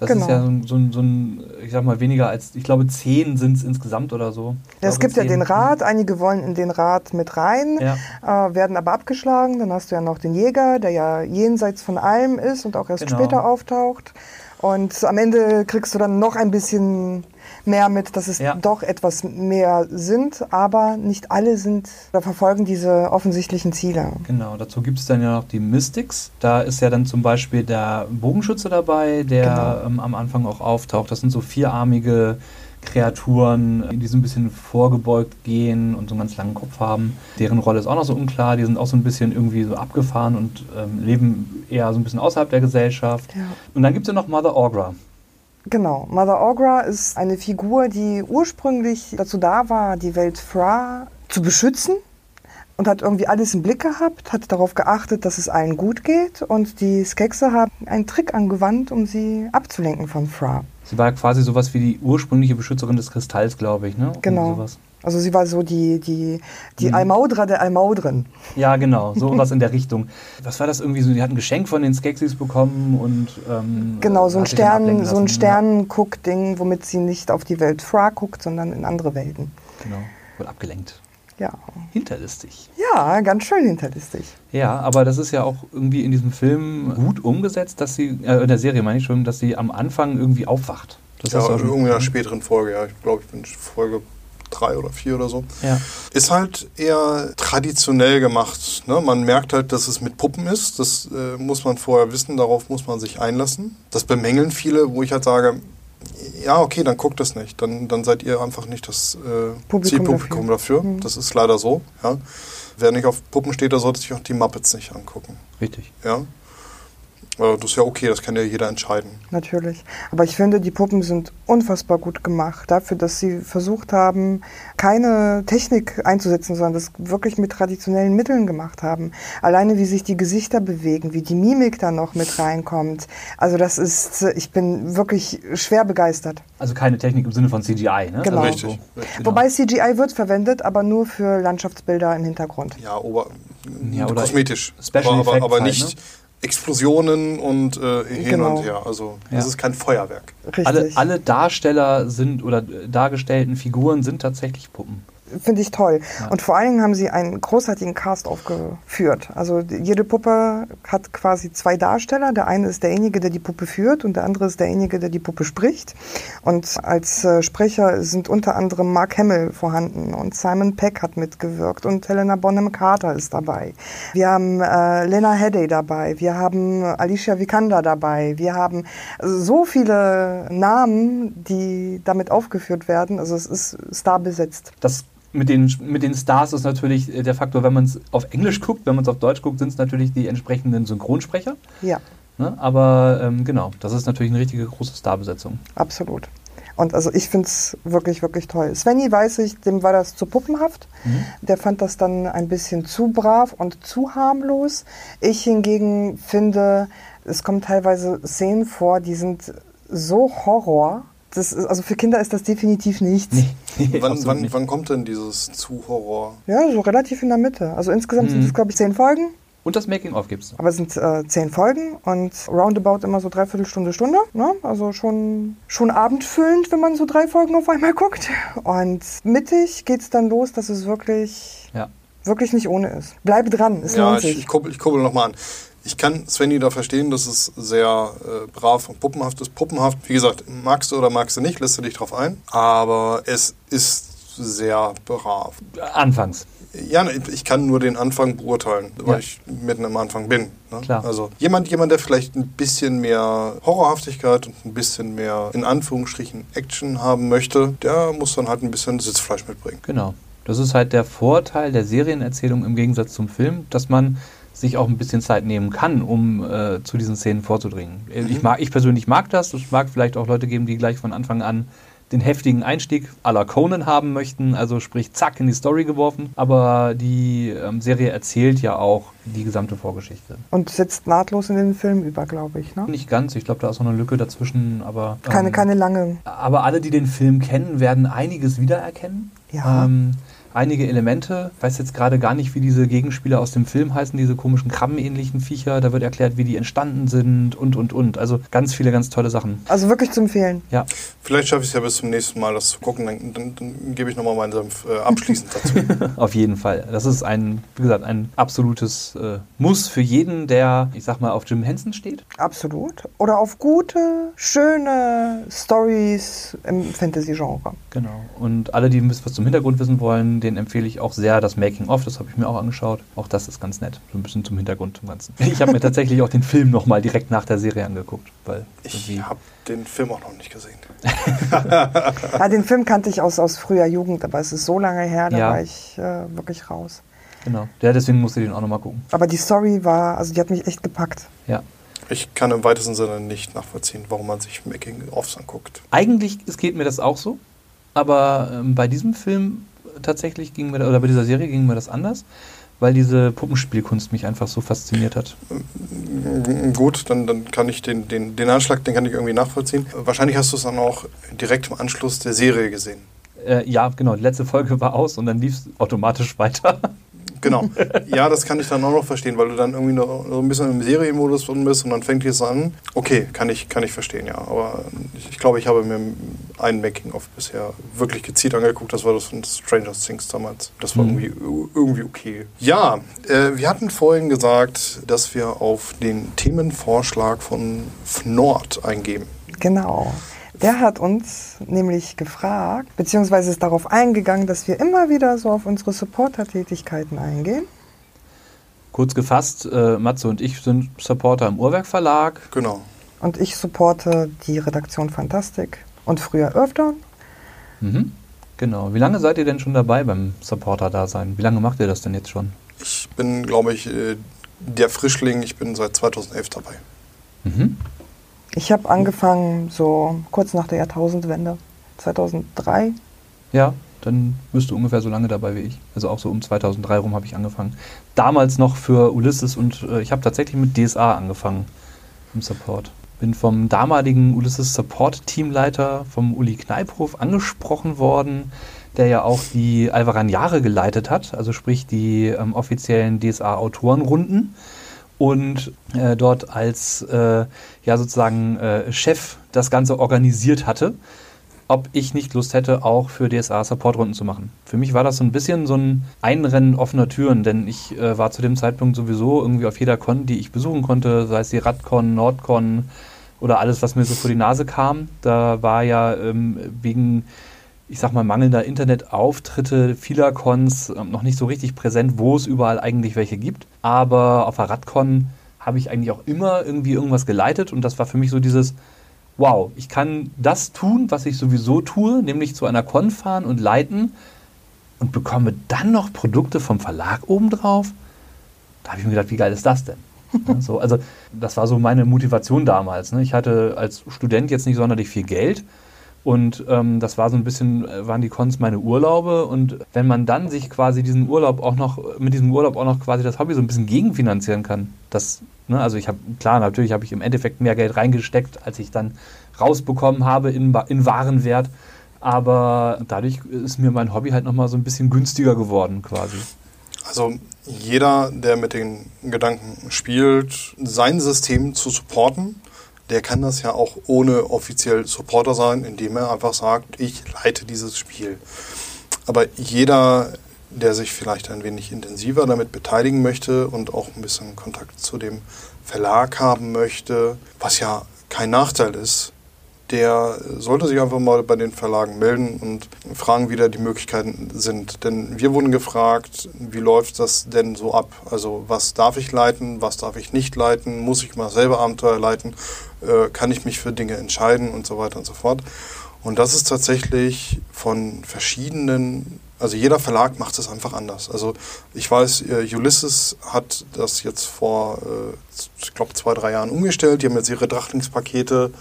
Das genau. ist ja so, so, so, ein, ich sag mal, weniger als, ich glaube, zehn sind es insgesamt oder so. Ja, es gibt zehn. ja den Rat, einige wollen in den Rat mit rein, ja. äh, werden aber abgeschlagen. Dann hast du ja noch den Jäger, der ja jenseits von allem ist und auch erst genau. später auftaucht. Und am Ende kriegst du dann noch ein bisschen mehr mit, dass es ja. doch etwas mehr sind, aber nicht alle sind oder verfolgen diese offensichtlichen Ziele. Genau, dazu gibt es dann ja noch die Mystics. Da ist ja dann zum Beispiel der Bogenschütze dabei, der genau. ähm, am Anfang auch auftaucht. Das sind so vierarmige Kreaturen, die so ein bisschen vorgebeugt gehen und so einen ganz langen Kopf haben. Deren Rolle ist auch noch so unklar. Die sind auch so ein bisschen irgendwie so abgefahren und ähm, leben eher so ein bisschen außerhalb der Gesellschaft. Ja. Und dann gibt es ja noch Mother Orgra. Genau. Mother Orgra ist eine Figur, die ursprünglich dazu da war, die Welt Fra zu beschützen und hat irgendwie alles im Blick gehabt, hat darauf geachtet, dass es allen gut geht und die Skexe haben einen Trick angewandt, um sie abzulenken von Fra. Sie war quasi sowas wie die ursprüngliche Beschützerin des Kristalls, glaube ich, ne? Genau. Also sie war so die, die, die Mhm. Almaudra der Almaudren. Ja, genau, so was in der Richtung. Was war das irgendwie so? Die hat ein Geschenk von den Skeksis bekommen und. Ähm, Genau, so ein Stern, so ein. Sternenguck-Ding, womit sie nicht auf die Welt Fra guckt, sondern in andere Welten. Genau, wird abgelenkt. Ja. Hinterlistig. Ja, ganz schön hinterlistig. Ja, aber das ist ja auch irgendwie in diesem Film gut umgesetzt, dass sie, äh, in der Serie meine ich schon, dass sie am Anfang irgendwie aufwacht. Das ja, ist auch schon- irgendwie in einer späteren Folge, ja. Ich glaube, ich bin Folge drei oder vier oder so. Ja. Ist halt eher traditionell gemacht. Ne? Man merkt halt, dass es mit Puppen ist. Das äh, muss man vorher wissen, darauf muss man sich einlassen. Das bemängeln viele, wo ich halt sage, ja, okay, dann guckt das nicht. Dann, dann seid ihr einfach nicht das äh, Publikum Zielpublikum dafür. Mhm. Das ist leider so. Ja? Wer nicht auf Puppen steht, der sollte sich auch die Muppets nicht angucken. Richtig. Ja? Äh, Das ist ja okay, das kann ja jeder entscheiden. Natürlich. Aber ich finde, die Puppen sind unfassbar gut gemacht. Dafür, dass sie versucht haben, keine Technik einzusetzen, sondern das wirklich mit traditionellen Mitteln gemacht haben. Alleine, wie sich die Gesichter bewegen, wie die Mimik da noch mit reinkommt. Also das ist, ich bin wirklich schwer begeistert. Also keine Technik im Sinne von CGI, ne? Genau. Also Richtig. so. Genau. Wobei CGI wird verwendet, aber nur für Landschaftsbilder im Hintergrund. Ja, ober, Ja, oder kosmetisch. Special aber, aber, Effects aber halt, nicht ne? Explosionen und äh, hin Genau. und her. Also Ja. das ist kein Feuerwerk. Richtig. Alle, alle Darsteller sind oder äh, dargestellten Figuren sind tatsächlich Puppen. Finde ich toll. Ja. Und vor allen Dingen haben sie einen großartigen Cast aufgeführt. Also jede Puppe hat quasi zwei Darsteller. Der eine ist derjenige, der die Puppe führt und der andere ist derjenige, der die Puppe spricht. Und als äh, Sprecher sind unter anderem Mark Hamill vorhanden und Simon Peck hat mitgewirkt und Helena Bonham Carter ist dabei. Wir haben äh, Lena Headey dabei. Wir haben Alicia Vikander dabei. Wir haben so viele Namen, die damit aufgeführt werden. Also es ist starbesetzt. Das mit den, mit den Stars ist natürlich äh, der Faktor, wenn man es auf Englisch guckt, wenn man es auf Deutsch guckt, sind es natürlich die entsprechenden Synchronsprecher. Ja. Ne? Aber ähm, genau, das ist natürlich eine richtige große Starbesetzung. Absolut. Und also ich finde es wirklich, wirklich toll. Svenny weiß ich, dem war das zu puppenhaft. Mhm. Der fand das dann ein bisschen zu brav und zu harmlos. Ich hingegen finde, es kommen teilweise Szenen vor, die sind so Horror. Das ist, also für Kinder ist das definitiv nichts. [LAUGHS] wann, absolut wann, nicht. wann kommt denn dieses zu Horror? Ja, so relativ in der Mitte. Also insgesamt sind Mhm. es, glaube ich, zehn Folgen. Und das Making-of gibt es. Aber es sind äh, zehn Folgen und roundabout immer so dreiviertel Stunde, Stunde. Ne? Also schon, schon abendfüllend, wenn man so drei Folgen auf einmal guckt. Und mittig geht's dann los, dass es wirklich, Ja. wirklich nicht ohne ist. Bleib dran, es ja, lohnt ich, sich. ich kuppel, ich kuppel nochmal an. Ich kann Svenny da verstehen, dass es sehr äh, brav und puppenhaft ist. Puppenhaft, wie gesagt, magst du oder magst du nicht, lässt du dich drauf ein. Aber es ist sehr brav. Anfangs. Ja, ne, ich kann nur den Anfang beurteilen, weil Ja. ich mitten am Anfang bin. Ne? Klar. Also jemand, jemand, der vielleicht ein bisschen mehr Horrorhaftigkeit und ein bisschen mehr in Anführungsstrichen Action haben möchte, der muss dann halt ein bisschen Sitzfleisch mitbringen. Genau. Das ist halt der Vorteil der Serienerzählung im Gegensatz zum Film, dass man sich auch ein bisschen Zeit nehmen kann, um äh, zu diesen Szenen vorzudringen. Mhm. Ich, mag, ich persönlich mag das. Es mag vielleicht auch Leute geben, die gleich von Anfang an den heftigen Einstieg à la Conan haben möchten, also sprich zack in die Story geworfen. Aber die ähm, Serie erzählt ja auch die gesamte Vorgeschichte. Und setzt nahtlos in den Film über, glaube ich. Ne? Nicht ganz, ich glaube, da ist noch eine Lücke dazwischen, aber. Keine, ähm, keine lange. Aber alle, die den Film kennen, werden einiges wiedererkennen. Ja. Ähm, einige Elemente. Ich weiß jetzt gerade gar nicht, wie diese Gegenspieler aus dem Film heißen, diese komischen krabbenähnlichen Viecher. Da wird erklärt, wie die entstanden sind und, und, und. Also ganz viele ganz tolle Sachen. Also wirklich zu empfehlen. Ja, Vielleicht schaffe ich es ja bis zum nächsten Mal, das zu gucken. Dann, dann, dann gebe ich nochmal meinen Senf äh, abschließend dazu. [LAUGHS] auf jeden Fall. Das ist ein, wie gesagt, ein absolutes äh, Muss für jeden, der, ich sag mal, auf Jim Henson steht. Absolut. Oder auf gute, schöne Stories im Fantasy-Genre. Genau. Und alle, die ein bisschen was zum Hintergrund wissen wollen, den empfehle ich auch sehr. Das Making-of, das habe ich mir auch angeschaut. Auch das ist ganz nett. So ein bisschen zum Hintergrund zum Ganzen. Ich habe mir [LAUGHS] tatsächlich auch den Film nochmal direkt nach der Serie angeguckt. Weil ich habe den Film auch noch nicht gesehen. [LAUGHS] ja, den Film kannte ich aus, aus früher Jugend, aber es ist so lange her, da ja. war ich äh, wirklich raus. Genau. Ja, deswegen musste ich den auch nochmal gucken. Aber die Story war, also die hat mich echt gepackt. Ja. Ich kann im weitesten Sinne nicht nachvollziehen, warum man sich Making-ofs anguckt. Eigentlich es geht mir das auch so, aber ähm, bei diesem Film tatsächlich ging mir, oder bei dieser Serie ging mir das anders, weil diese Puppenspielkunst mich einfach so fasziniert hat. Gut, dann, dann kann ich den, den, den Anschlag, den kann ich irgendwie nachvollziehen. Wahrscheinlich hast du es dann auch direkt im Anschluss der Serie gesehen. Äh, ja, genau. Die letzte Folge war aus und dann lief es automatisch weiter. Genau. Ja, das kann ich dann auch noch verstehen, weil du dann irgendwie noch so ein bisschen im Serienmodus drin bist und dann fängt es an. Okay, kann ich, kann ich verstehen, ja. Aber ich glaube, ich habe mir einen Making-of bisher wirklich gezielt angeguckt. Das war das von Stranger Things damals. Das war mhm. irgendwie, irgendwie okay. Ja, äh, wir hatten vorhin gesagt, dass wir auf den Themenvorschlag von Fnord eingeben. Genau. Der hat uns nämlich gefragt, beziehungsweise ist darauf eingegangen, dass wir immer wieder so auf unsere Supporter-Tätigkeiten eingehen. Kurz gefasst, äh, Matze und ich sind Supporter im Uhrwerk Verlag. Genau. Und ich supporte die Redaktion Fantastik und früher Earthdown. Mhm. Genau. Wie lange seid ihr denn schon dabei beim Supporter-Dasein? Wie lange macht ihr das denn jetzt schon? Ich bin, glaube ich, äh, der Frischling. Ich bin seit 2011 dabei. Mhm. Ich habe angefangen so kurz nach der Jahrtausendwende, 2003. Ja, dann bist du ungefähr so lange dabei wie ich. Also auch so um 2003 rum habe ich angefangen. Damals noch für Ulysses und äh, ich habe tatsächlich mit DSA angefangen im Support. Bin vom damaligen Ulysses Support Teamleiter, vom Uli Kneiphof, angesprochen worden, der ja auch die Alvaran Jahre geleitet hat, also sprich die ähm, offiziellen DSA-Autorenrunden und äh, dort als äh, ja sozusagen äh, Chef das Ganze organisiert hatte, ob ich nicht Lust hätte, auch für DSA Supportrunden zu machen. Für mich war das so ein bisschen so ein Einrennen offener Türen, denn ich äh, war zu dem Zeitpunkt sowieso irgendwie auf jeder Con, die ich besuchen konnte, sei es die Radcon, Nordcon oder alles, was mir so vor die Nase kam. Da war ja ähm, wegen ich sag mal, mangelnder Internetauftritte vieler Cons ähm, noch nicht so richtig präsent, wo es überall eigentlich welche gibt. Aber auf der Radcon habe ich eigentlich auch immer irgendwie irgendwas geleitet und das war für mich so dieses, wow, ich kann das tun, was ich sowieso tue, nämlich zu einer Con fahren und leiten und bekomme dann noch Produkte vom Verlag obendrauf. Da habe ich mir gedacht, wie geil ist das denn? [LAUGHS] Ja, so, also das war so meine Motivation damals. Ne? Ich hatte als Student jetzt nicht sonderlich viel Geld und ähm, das war so ein bisschen, äh, waren die Cons meine Urlaube. Und wenn man dann sich quasi diesen Urlaub auch noch, mit diesem Urlaub auch noch quasi das Hobby so ein bisschen gegenfinanzieren kann, das, ne, also ich habe, klar, natürlich habe ich im Endeffekt mehr Geld reingesteckt, als ich dann rausbekommen habe in, in Warenwert. Aber dadurch ist mir mein Hobby halt nochmal so ein bisschen günstiger geworden, quasi. Also jeder, der mit den Gedanken spielt, sein System zu supporten, der kann das ja auch ohne offiziell Supporter sein, indem er einfach sagt, ich leite dieses Spiel. Aber jeder, der sich vielleicht ein wenig intensiver damit beteiligen möchte und auch ein bisschen Kontakt zu dem Verlag haben möchte, was ja kein Nachteil ist, der sollte sich einfach mal bei den Verlagen melden und fragen, wie da die Möglichkeiten sind. Denn wir wurden gefragt, wie läuft das denn so ab? Also was darf ich leiten, was darf ich nicht leiten, muss ich mal selber Abenteuer leiten, äh, kann ich mich für Dinge entscheiden und so weiter und so fort. Und das ist tatsächlich von verschiedenen also jeder Verlag macht es einfach anders. Also ich weiß, äh, Ulysses hat das jetzt vor, äh, ich glaube, zwei, drei Jahren umgestellt. Die haben jetzt ihre Drachtlingspakete,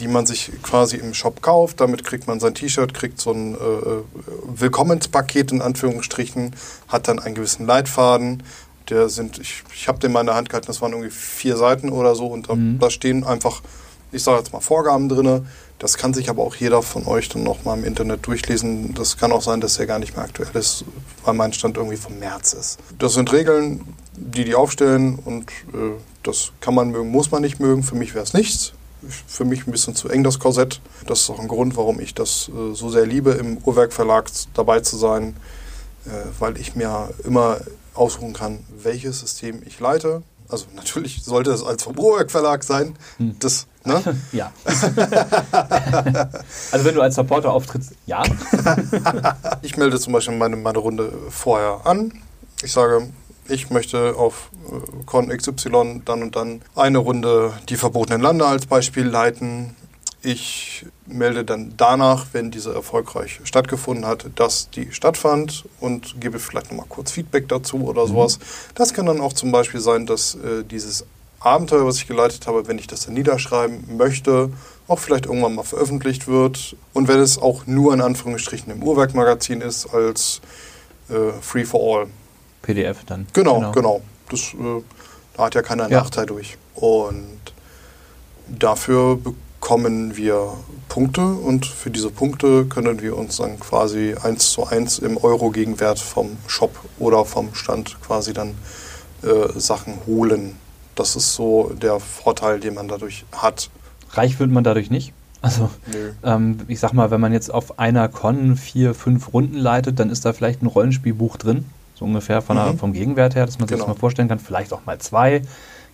die man sich quasi im Shop kauft. Damit kriegt man sein T-Shirt, kriegt so ein äh, Willkommenspaket in Anführungsstrichen, hat dann einen gewissen Leitfaden. Der sind, ich, ich habe den mal in der Hand gehalten, das waren irgendwie vier Seiten oder so und da, mhm. da stehen einfach, ich sage jetzt mal Vorgaben drin das kann sich aber auch jeder von euch dann nochmal im Internet durchlesen. Das kann auch sein, dass der gar nicht mehr aktuell ist, weil mein Stand irgendwie vom März ist. Das sind Regeln, die die aufstellen und äh, das kann man mögen, muss man nicht mögen. Für mich wäre es nichts. Für mich ein bisschen zu eng das Korsett. Das ist auch ein Grund, warum ich das äh, so sehr liebe, im Uhrwerk Verlag dabei zu sein, weil ich mir immer aussuchen kann, welches System ich leite also natürlich sollte es als vom Uhrwerk Verlag sein. Hm. Das, ne? [LAUGHS] Ja. [LAUGHS] also wenn du als Supporter auftrittst, ja. [LAUGHS] ich melde zum Beispiel meine, meine Runde vorher an. Ich sage, ich möchte auf äh, Con XY dann und dann eine Runde die verbotenen Lande als Beispiel leiten. Ich melde dann danach, wenn diese erfolgreich stattgefunden hat, dass die stattfand und gebe vielleicht nochmal kurz Feedback dazu oder sowas. Mhm. Das kann dann auch zum Beispiel sein, dass äh, dieses Abenteuer, was ich geleitet habe, wenn ich das dann niederschreiben möchte, auch vielleicht irgendwann mal veröffentlicht wird. Und wenn es auch nur in Anführungsstrichen im Uhrwerkmagazin ist, als äh, Free for All. PDF dann. Genau, genau. genau. Das äh, da hat ja keiner ja. Nachteil durch. Und dafür bekommen wir Punkte und für diese Punkte können wir uns dann quasi eins zu eins im Euro-Gegenwert vom Shop oder vom Stand quasi dann äh, Sachen holen. Das ist so der Vorteil, den man dadurch hat. Reich wird man dadurch nicht. Also, ähm, ich sag mal, wenn man jetzt auf einer Con vier, fünf Runden leitet, dann ist da vielleicht ein Rollenspielbuch drin, so ungefähr von mhm. der, vom Gegenwert her, dass man sich genau. das mal vorstellen kann. Vielleicht auch mal zwei,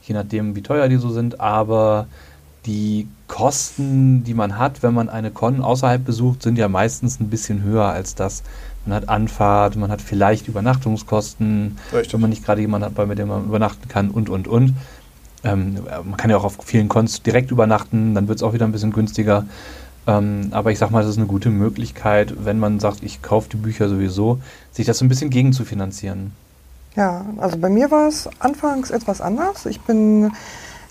je nachdem, wie teuer die so sind. Aber die Kosten, die man hat, wenn man eine Con außerhalb besucht, sind ja meistens ein bisschen höher als das. Man hat Anfahrt, man hat vielleicht Übernachtungskosten, Richtig. wenn man nicht gerade jemanden hat, mit dem man übernachten kann und, und, und. Ähm, man kann ja auch auf vielen Cons direkt übernachten, dann wird es auch wieder ein bisschen günstiger. Ähm, aber ich sag mal, das ist eine gute Möglichkeit, wenn man sagt, ich kaufe die Bücher sowieso, sich das so ein bisschen gegen zu finanzieren. Ja, also bei mir war es anfangs etwas anders. Ich bin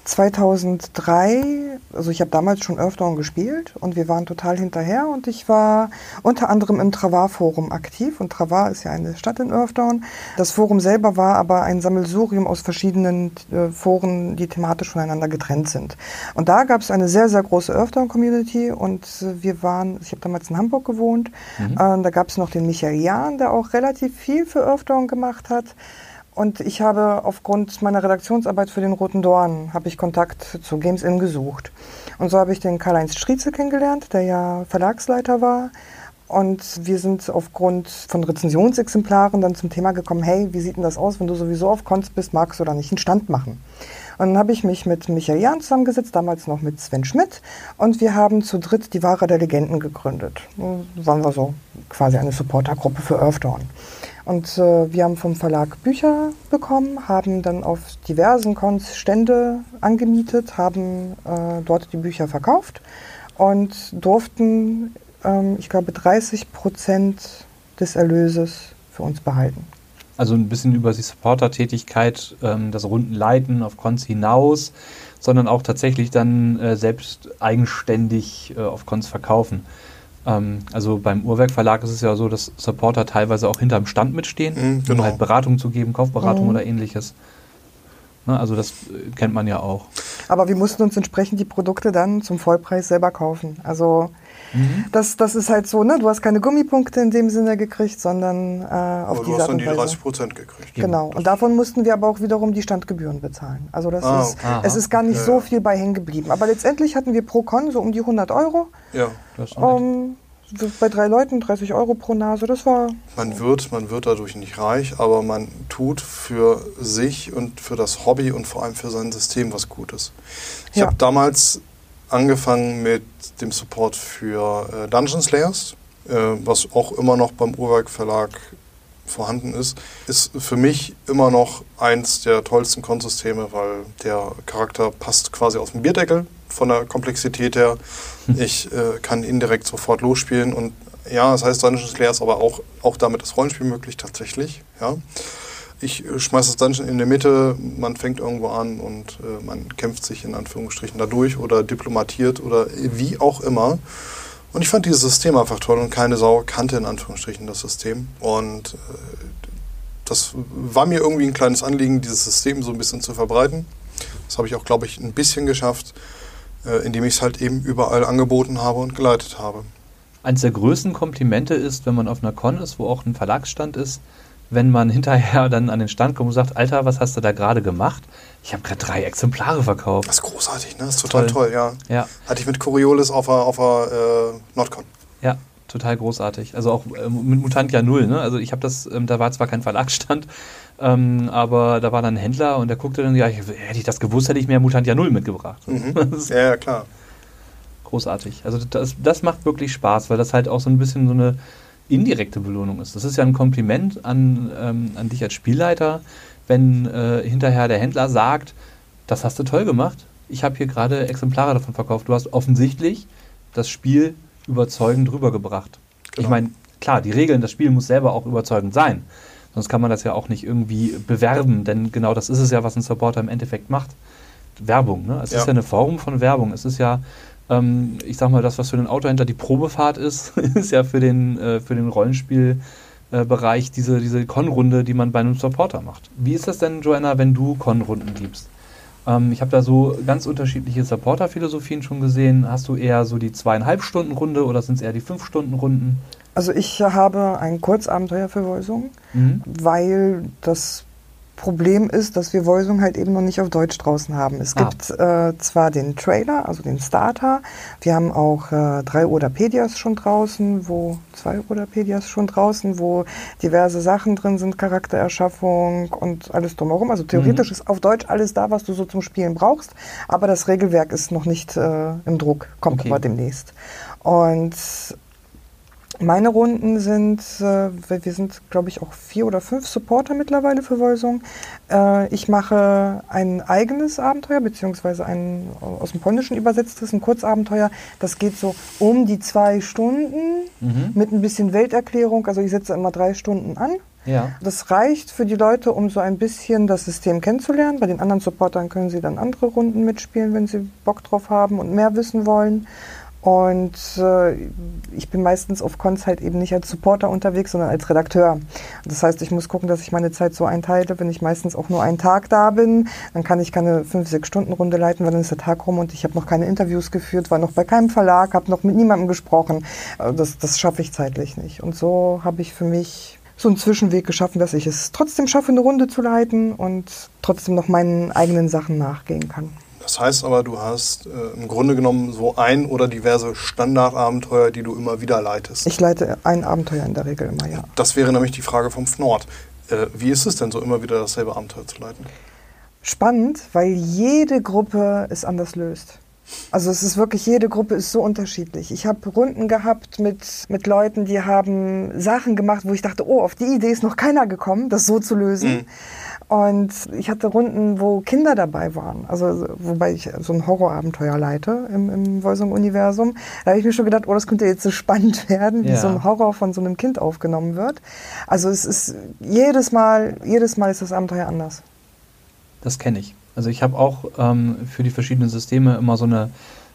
2003, also ich habe damals schon Earthdawn gespielt und wir waren total hinterher und ich war unter anderem im Travar-Forum aktiv und Travar ist ja eine Stadt in Earthdawn. Das Forum selber war aber ein Sammelsurium aus verschiedenen äh, Foren, die thematisch voneinander getrennt sind. Und da gab es eine sehr, sehr große Earthdawn-Community und äh, wir waren, ich habe damals in Hamburg gewohnt, mhm. äh, da gab es noch den Michael Jahn, der auch relativ viel für Earthdawn gemacht hat. Und ich habe aufgrund meiner Redaktionsarbeit für den Roten Dorn habe ich Kontakt zu Games In gesucht. Und so habe ich den Karl-Heinz Striezel kennengelernt, der ja Verlagsleiter war. Und wir sind aufgrund von Rezensionsexemplaren dann zum Thema gekommen, hey, wie sieht denn das aus, wenn du sowieso auf Konz bist, magst du da nicht einen Stand machen? Und dann habe ich mich mit Michael Jahn zusammengesetzt, damals noch mit Sven Schmidt. Und wir haben zu dritt die Wahre der Legenden gegründet. Waren wir so quasi eine Supportergruppe für Earthdawn. Und äh, wir haben vom Verlag Bücher bekommen, haben dann auf diversen Cons Stände angemietet, haben äh, dort die Bücher verkauft und durften, ähm, ich glaube, 30 Prozent des Erlöses für uns behalten. Also ein bisschen über die Supporter-Tätigkeit, ähm, das Rundenleiten auf Cons hinaus, sondern auch tatsächlich dann äh, selbst eigenständig äh, auf Cons verkaufen. Ähm, also beim Uhrwerk Verlag ist es ja so, dass Supporter teilweise auch hinterm Stand mitstehen, mhm, genau. um halt Beratung zu geben, Kaufberatung mhm. oder ähnliches. Ne, also das äh, kennt man ja auch. Aber wir mussten uns entsprechend die Produkte dann zum Vollpreis selber kaufen. Also mhm. das, das ist halt so, ne? Du hast keine Gummipunkte in dem Sinne gekriegt, sondern äh, auf aber diese du hast dann die 30 Prozent gekriegt. Genau. Und davon mussten wir aber auch wiederum die Standgebühren bezahlen. Also das ah, ist, okay. es ist gar nicht ja, so viel bei hängen geblieben. Aber letztendlich hatten wir pro Con so um die 100 Euro. Ja, das ist um, bei drei Leuten 30 Euro pro Nase, das war. Man wird, man wird dadurch nicht reich, aber man tut für sich und für das Hobby und vor allem für sein System was Gutes. Ich ja. habe damals angefangen mit dem Support für äh, Dungeon Slayers, äh, was auch immer noch beim Uhrwerk Verlag vorhanden ist, ist für mich immer noch eins der tollsten Konsysteme, weil der Charakter passt quasi aus dem Bierdeckel von der Komplexität her. Hm. Ich äh, kann indirekt sofort losspielen und ja, das heißt Dungeons Slayers, aber auch, auch damit das Rollenspiel möglich tatsächlich. Ja. Ich schmeiße das Dungeon in der Mitte, man fängt irgendwo an und äh, man kämpft sich in Anführungsstrichen dadurch oder diplomatiert oder wie auch immer. Und ich fand dieses System einfach toll und keine Sau kannte in Anführungsstrichen das System. Und äh, das war mir irgendwie ein kleines Anliegen, dieses System so ein bisschen zu verbreiten. Das habe ich auch, glaube ich, ein bisschen geschafft. Äh, indem ich es halt eben überall angeboten habe und geleitet habe. Eines der größten Komplimente ist, wenn man auf einer Con ist, wo auch ein Verlagsstand ist, wenn man hinterher dann an den Stand kommt und sagt, Alter, was hast du da gerade gemacht? Ich habe gerade drei Exemplare verkauft. Das ist großartig, ne? Das ist total toll, toll ja. ja. Hatte ich mit Coriolis auf der, auf der äh, Nordcon. Ja. total großartig. Also auch äh, mit Mutantia Null. Ne? Also ich habe das, ähm, da war zwar kein Verlagsstand, [LAUGHS] ähm, aber da war dann ein Händler und der guckte dann, ja, ich, hätte ich das gewusst, hätte ich mehr Mutantia Null mitgebracht. Mhm. [LAUGHS] ja, ja, klar. Großartig. Also das, das macht wirklich Spaß, weil das halt auch so ein bisschen so eine indirekte Belohnung ist. Das ist ja ein Kompliment an, ähm, an dich als Spielleiter, wenn äh, hinterher der Händler sagt, das hast du toll gemacht, ich habe hier gerade Exemplare davon verkauft. Du hast offensichtlich das Spiel überzeugend rübergebracht. Genau. Ich meine, klar, die Regeln, das Spiel muss selber auch überzeugend sein. Sonst kann man das ja auch nicht irgendwie bewerben, denn genau das ist es ja, was ein Supporter im Endeffekt macht. Werbung, ne? Es ja. ist ja eine Form von Werbung. Es ist ja, ähm, ich sag mal, das, was für den Autohändler die Probefahrt ist, [LAUGHS] ist ja für den, äh, für den Rollenspielbereich diese, diese Con-Runde, die man bei einem Supporter macht. Wie ist das denn, Joanna, wenn du Con-Runden gibst? Ähm, ich habe da so ganz unterschiedliche Supporter-Philosophien schon gesehen. Hast du eher so die zweieinhalb Stunden Runde oder sind es eher die fünf Stunden Runden? Also ich habe ein Kurzabenteuer für mhm. weil das Problem ist, dass wir Voisung halt eben noch nicht auf Deutsch draußen haben. Es ah. gibt äh, zwar den Trailer, also den Starter, wir haben auch äh, drei Odapedias schon draußen, wo zwei Odapedias schon draußen, wo diverse Sachen drin sind, Charaktererschaffung und alles drumherum. Also theoretisch mhm. ist auf Deutsch alles da, was du so zum Spielen brauchst, aber das Regelwerk ist noch nicht äh, im Druck, kommt okay. aber demnächst. Und meine Runden sind, äh, wir sind, glaube ich, auch vier oder fünf Supporter mittlerweile für Voisung. Äh, ich mache ein eigenes Abenteuer, beziehungsweise ein aus dem Polnischen übersetztes, ein Kurzabenteuer. Das geht so um die zwei Stunden mhm. mit ein bisschen Welterklärung. Also ich setze immer drei Stunden an. Ja. Das reicht für die Leute, um so ein bisschen das System kennenzulernen. Bei den anderen Supportern können sie dann andere Runden mitspielen, wenn sie Bock drauf haben und mehr wissen wollen. Und äh, ich bin meistens auf Cons halt eben nicht als Supporter unterwegs, sondern als Redakteur. Das heißt, ich muss gucken, dass ich meine Zeit so einteile. Wenn ich meistens auch nur einen Tag da bin, dann kann ich keine 5-6-Stunden-Runde leiten, weil dann ist der Tag rum und ich habe noch keine Interviews geführt, war noch bei keinem Verlag, habe noch mit niemandem gesprochen. Äh, das, das schaffe ich zeitlich nicht. Und so habe ich für mich so einen Zwischenweg geschaffen, dass ich es trotzdem schaffe, eine Runde zu leiten und trotzdem noch meinen eigenen Sachen nachgehen kann. Das heißt aber, du hast äh, im Grunde genommen so ein oder diverse Standardabenteuer, die du immer wieder leitest. Ich leite ein Abenteuer in der Regel immer, ja. Das wäre nämlich die Frage vom Fnord. Äh, wie ist es denn so, immer wieder dasselbe Abenteuer zu leiten? Spannend, weil jede Gruppe es anders löst. Also es ist wirklich, jede Gruppe ist so unterschiedlich. Ich habe Runden gehabt mit, mit Leuten, die haben Sachen gemacht, wo ich dachte, oh, auf die Idee ist noch keiner gekommen, das so zu lösen. Mhm. Und ich hatte Runden, wo Kinder dabei waren. Also, wobei ich so ein Horrorabenteuer leite im, im Voisung-Universum. Da habe ich mir schon gedacht, oh, das könnte jetzt so [LAUGHS] spannend werden, wie ja. so ein Horror von so einem Kind aufgenommen wird. Also, es ist jedes Mal, jedes Mal ist das Abenteuer anders. Das kenne ich. Also, ich habe auch ähm, für die verschiedenen Systeme immer so eine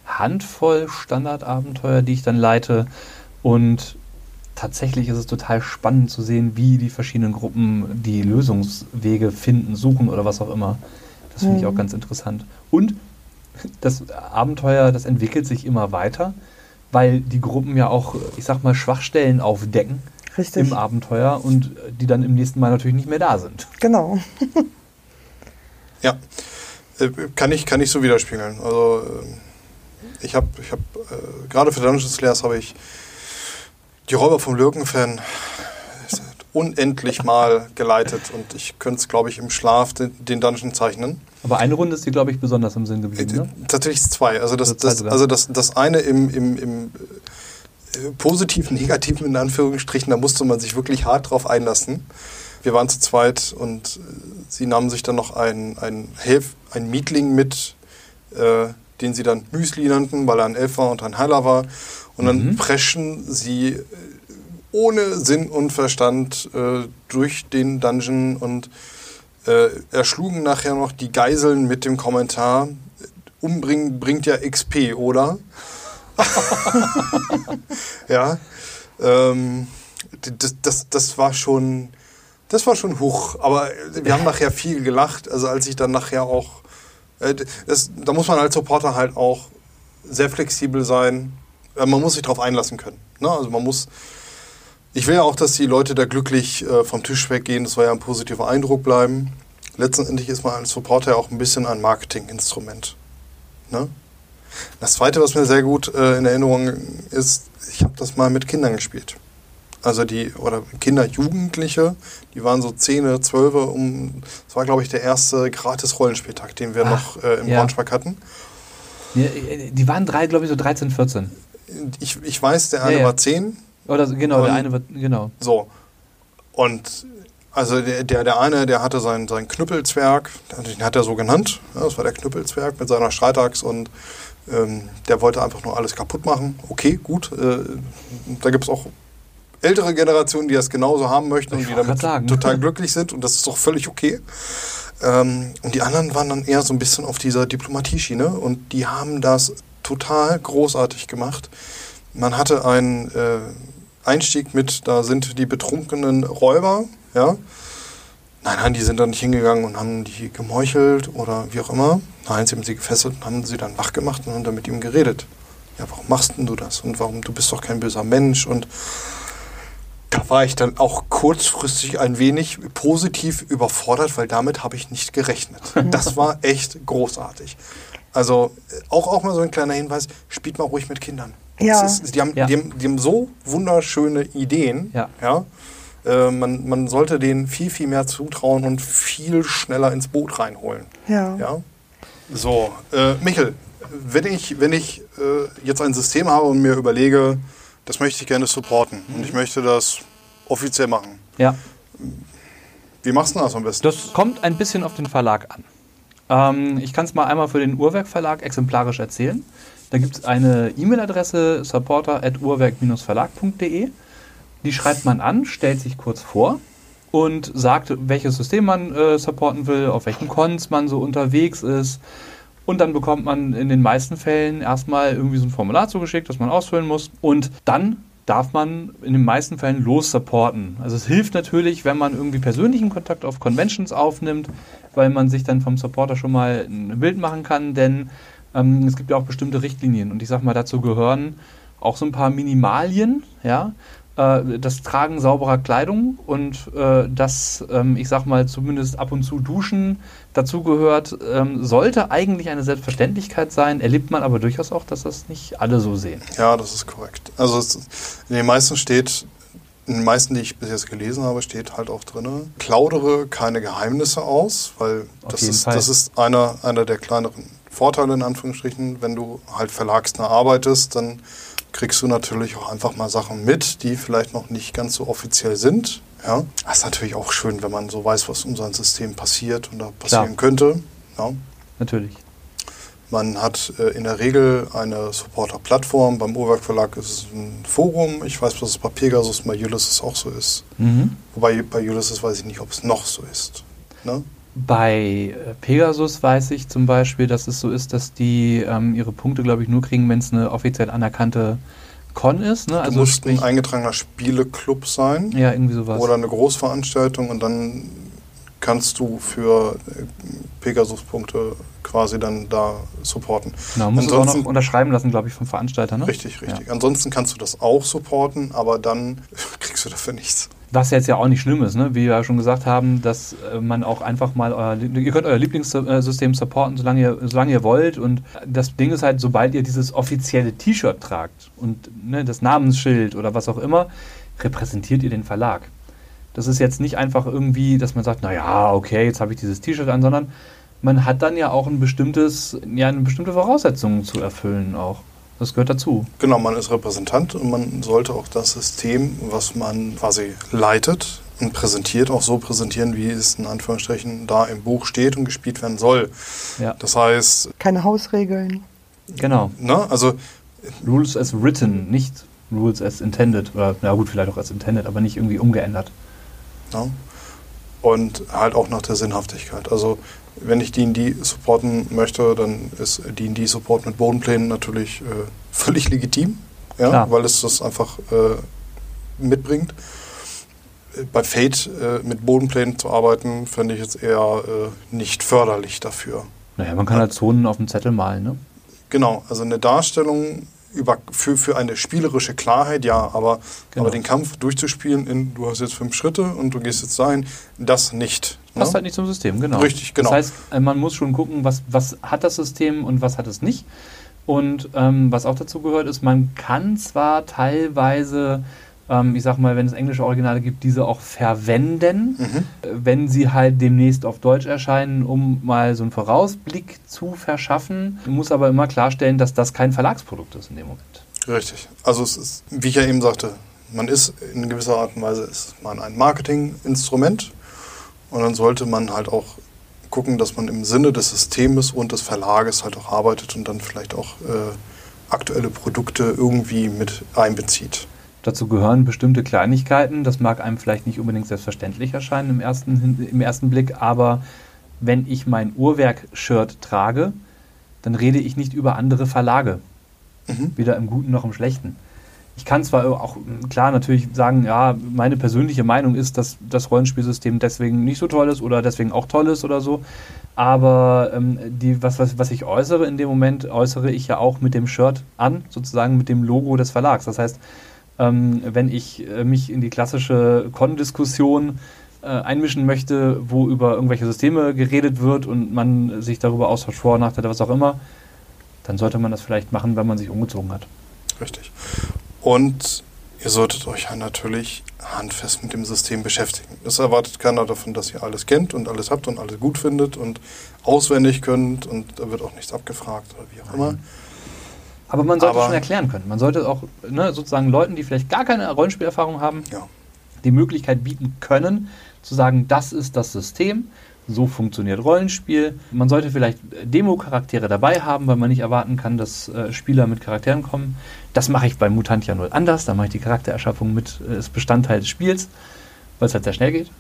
Handvoll Standardabenteuer, die ich dann leite. Und tatsächlich ist es total spannend zu sehen, wie die verschiedenen Gruppen die Lösungswege finden, suchen oder was auch immer. Das finde ich auch mhm. ganz interessant. Und das Abenteuer, das entwickelt sich immer weiter, weil die Gruppen ja auch, ich sag mal, Schwachstellen aufdecken Richtig. im Abenteuer und die dann im nächsten Mal natürlich nicht mehr da sind. Genau. [LAUGHS] ja, äh, kann ich, kann ich so widerspiegeln. Also ich habe ich hab, äh, gerade für Dungeons Slayers habe ich die Räuber vom Lürken-Fan unendlich mal geleitet und ich könnte es, glaube ich, im Schlaf den, den, Dungeon zeichnen. Aber eine Runde ist dir, glaube ich, besonders im Sinn geblieben, ne? Tatsächlich zwei. Also das, das, also das, das eine im, im, im äh, positiven, [LAUGHS] negativen in Anführungsstrichen, da musste man sich wirklich hart drauf einlassen. Wir waren zu zweit und äh, sie nahmen sich dann noch ein, ein, Helf, ein Mietling mit, äh, den sie dann Müsli nannten, weil er ein Elf war und ein Heiler war. Und dann mhm. preschen sie äh, ohne Sinn und Verstand äh, durch den Dungeon und äh, erschlugen nachher noch die Geiseln mit dem Kommentar, umbringen bringt ja XP, oder? [LAUGHS] ja. Ähm, das, das, das war schon, das war schon hoch. Aber wir haben nachher viel gelacht. Also als ich dann nachher auch, äh, das, da muss man als Supporter halt auch sehr flexibel sein man muss sich darauf einlassen können. Ne? Also man muss. Ich will ja auch, dass die Leute da glücklich äh, vom Tisch weggehen. Das soll ja ein positiver Eindruck bleiben. Letztendlich ist man als Supporter ja auch ein bisschen ein Marketinginstrument. Ne? Das zweite, was mir sehr gut äh, in Erinnerung ist, ich habe das mal mit Kindern gespielt. Also die, oder Kinder, Jugendliche, die waren so 10, 12, um, das war glaube ich der erste gratis Rollenspieltag, den wir Ach, noch äh, im ja. Braunschweig hatten. Ja, äh, Die waren drei, glaube ich, so 13, 14. Ich, ich weiß, der eine Ja, ja. war 10, Oder genau, der Und- eine wird, genau. so. Und also der, der, der eine, der hatte seinen, seinen Knüppelzwerg, den hat er so genannt. Ja, das war der Knüppelzwerg mit seiner Streitaxt und ähm, der wollte einfach nur alles kaputt machen. Okay, gut. Äh, da gibt es auch ältere Generationen, die das genauso haben möchten Ich und die damit total glücklich sind und das ist doch völlig okay. Ähm, und die anderen waren dann eher so ein bisschen auf dieser Diplomatieschiene und die haben das total großartig gemacht. Man hatte einen äh, Einstieg mit, da sind die betrunkenen Räuber, ja. Nein, nein, die sind dann nicht hingegangen und haben die gemeuchelt oder wie auch immer. Nein, sie haben sie gefesselt und haben sie dann wach gemacht und haben dann mit ihm geredet. Ja, warum machst denn du das? Und warum, du bist doch kein böser Mensch und da war ich dann auch kurzfristig ein wenig positiv überfordert, weil damit habe ich nicht gerechnet. [LAUGHS] Das war echt großartig. Also äh, auch, auch mal so ein kleiner Hinweis, spielt mal ruhig mit Kindern. Ja. Ist, die, haben, Ja. die, haben, die haben so wunderschöne Ideen. Ja. Ja? Äh, man, man sollte denen viel, viel mehr zutrauen und viel schneller ins Boot reinholen. Ja. Ja? So, äh, Michel, wenn ich, wenn ich äh, jetzt ein System habe und mir überlege, das möchte ich gerne supporten und ich möchte das offiziell machen, Ja. wie machst du das am besten? Das kommt ein bisschen auf den Verlag an. Ähm, ich kann es mal einmal für den Uhrwerk Verlag exemplarisch erzählen. Da gibt es eine E-Mail-Adresse supporter.uhrwerk-verlag.de. Die schreibt man an, stellt sich kurz vor und sagt, welches System man äh, supporten will, auf welchen Cons man so unterwegs ist. Und dann bekommt man in den meisten Fällen erstmal irgendwie so ein Formular zugeschickt, das man ausfüllen muss. Und dann darf man in den meisten Fällen los supporten. Also es hilft natürlich, wenn man irgendwie persönlichen Kontakt auf Conventions aufnimmt, weil man sich dann vom Supporter schon mal ein Bild machen kann, denn ähm, es gibt ja auch bestimmte Richtlinien und ich sag mal, dazu gehören auch so ein paar Minimalien, ja, äh, das Tragen sauberer Kleidung und äh, das, ähm, ich sag mal, zumindest ab und zu duschen dazu gehört, ähm, sollte eigentlich eine Selbstverständlichkeit sein, erlebt man aber durchaus auch, dass das nicht alle so sehen. Ja, das ist korrekt. Also es, in den meisten steht, in den meisten, die ich bis jetzt gelesen habe, steht halt auch drin, plaudere keine Geheimnisse aus, weil Auf das ist, Fall. das ist einer, einer der kleineren Vorteile in Anführungsstrichen. Wenn du halt verlagsnah arbeitest, dann kriegst du natürlich auch einfach mal Sachen mit, die vielleicht noch nicht ganz so offiziell sind. Ja, das ist natürlich auch schön, wenn man so weiß, was um sein System passiert und da passieren könnte. Ja. Natürlich. Man hat äh, in der Regel eine Supporter-Plattform. Beim Uhrwerk Verlag ist es ein Forum. Ich weiß, dass es bei Pegasus, bei Ulysses auch so ist. Mhm. Wobei bei Ulysses weiß ich nicht, ob es noch so ist. Ne? Bei äh, Pegasus weiß ich zum Beispiel, dass es so ist, dass die ähm, ihre Punkte, glaube ich, nur kriegen, wenn es eine offiziell anerkannte Con ist. Ne? Du Also musst sprich, ein eingetragener Spieleclub sein ja, irgendwie sowas. oder eine Großveranstaltung und dann kannst du für äh, Pegasus-Punkte quasi dann da supporten. genau, musst du auch noch unterschreiben lassen, glaube ich, vom Veranstalter. Ne? Richtig, richtig. Ansonsten kannst du das auch supporten, aber dann [LAUGHS] kriegst du dafür nichts. Was jetzt ja auch nicht schlimm ist, ne? wie wir ja schon gesagt haben, dass äh, man auch einfach mal euer, ihr könnt euer Lieblingssystem supporten, solange ihr, solange ihr wollt. Und das Ding ist halt, sobald ihr dieses offizielle T-Shirt tragt und ne, das Namensschild oder was auch immer, repräsentiert ihr den Verlag. Das ist jetzt nicht einfach irgendwie, dass man sagt, naja, okay, jetzt habe ich dieses T-Shirt an, sondern man hat dann ja auch ein bestimmtes, ja, eine bestimmte Voraussetzung zu erfüllen auch. Das gehört dazu. Genau, man ist Repräsentant und man sollte auch das System, was man quasi leitet und präsentiert, auch so präsentieren, wie es in Anführungsstrichen da im Buch steht und gespielt werden soll. Ja, Das heißt, Keine Hausregeln. genau. ne, also Rules as written, nicht Rules as intended. Oder, na gut, vielleicht auch as intended, aber nicht irgendwie umgeändert. ne, und halt auch nach der Sinnhaftigkeit. Also wenn ich D&D supporten möchte, dann ist D&D Support mit Bodenplänen natürlich äh, [LAUGHS] völlig legitim, ja, Klar. weil es das einfach äh, mitbringt. Bei Fate äh, mit Bodenplänen zu arbeiten, fände ich jetzt eher äh, nicht förderlich dafür. Naja, man kann halt Zonen auf dem Zettel malen, ne? Genau, also eine Darstellung über, für, für eine spielerische Klarheit, ja, aber, Genau. aber den Kampf durchzuspielen in, du hast jetzt fünf Schritte und du gehst jetzt dahin, das nicht. Passt ne? halt nicht zum System, genau. Richtig, genau. Das heißt, äh, man muss schon gucken, was, was hat das System und was hat es nicht. Und ähm, was auch dazu gehört, ist, man kann zwar teilweise, ähm, ich sag mal, wenn es englische Originale gibt, diese auch verwenden, Mhm. äh, wenn sie halt demnächst auf Deutsch erscheinen, um mal so einen Vorausblick zu verschaffen. Man muss aber immer klarstellen, dass das kein Verlagsprodukt ist in dem Moment. Richtig. Also es ist, wie ich ja eben sagte, man ist in gewisser Art und Weise ist man ein Marketinginstrument und dann sollte man halt auch gucken, dass man im Sinne des Systems und des Verlages halt auch arbeitet und dann vielleicht auch äh, aktuelle Produkte irgendwie mit einbezieht. Dazu gehören bestimmte Kleinigkeiten. Das mag einem vielleicht nicht unbedingt selbstverständlich erscheinen im ersten, im ersten Blick, aber wenn ich mein Uhrwerk-Shirt trage, dann rede ich nicht über andere Verlage. Mhm. Weder im Guten noch im Schlechten. Ich kann zwar auch klar natürlich sagen, ja, meine persönliche Meinung ist, dass das Rollenspielsystem deswegen nicht so toll ist oder deswegen auch toll ist oder so. Aber ähm, die, was, was, was ich äußere in dem Moment, äußere ich ja auch mit dem Shirt an, sozusagen mit dem Logo des Verlags. Das heißt, ähm, wenn ich äh, mich in die klassische Con-Diskussion äh, einmischen möchte, wo über irgendwelche Systeme geredet wird und man sich darüber austauscht, Vor- und Nachteile, was auch immer, dann sollte man das vielleicht machen, wenn man sich umgezogen hat. Richtig. Und ihr solltet euch ja natürlich handfest mit dem System beschäftigen. Es erwartet keiner davon, dass ihr alles kennt und alles habt und alles gut findet und auswendig könnt und da wird auch nichts abgefragt oder wie auch immer. Aber man sollte Aber- schon erklären können. Man sollte auch ne, sozusagen Leuten, die vielleicht gar keine Rollenspielerfahrung haben, Ja. die Möglichkeit bieten können, zu sagen, das ist das System, so funktioniert Rollenspiel. Man sollte vielleicht Demo-Charaktere dabei haben, weil man nicht erwarten kann, dass äh, Spieler mit Charakteren kommen. Das mache ich bei Mutantia 0 anders. Da mache ich die Charaktererschaffung mit äh, als Bestandteil des Spiels, weil es halt sehr schnell geht.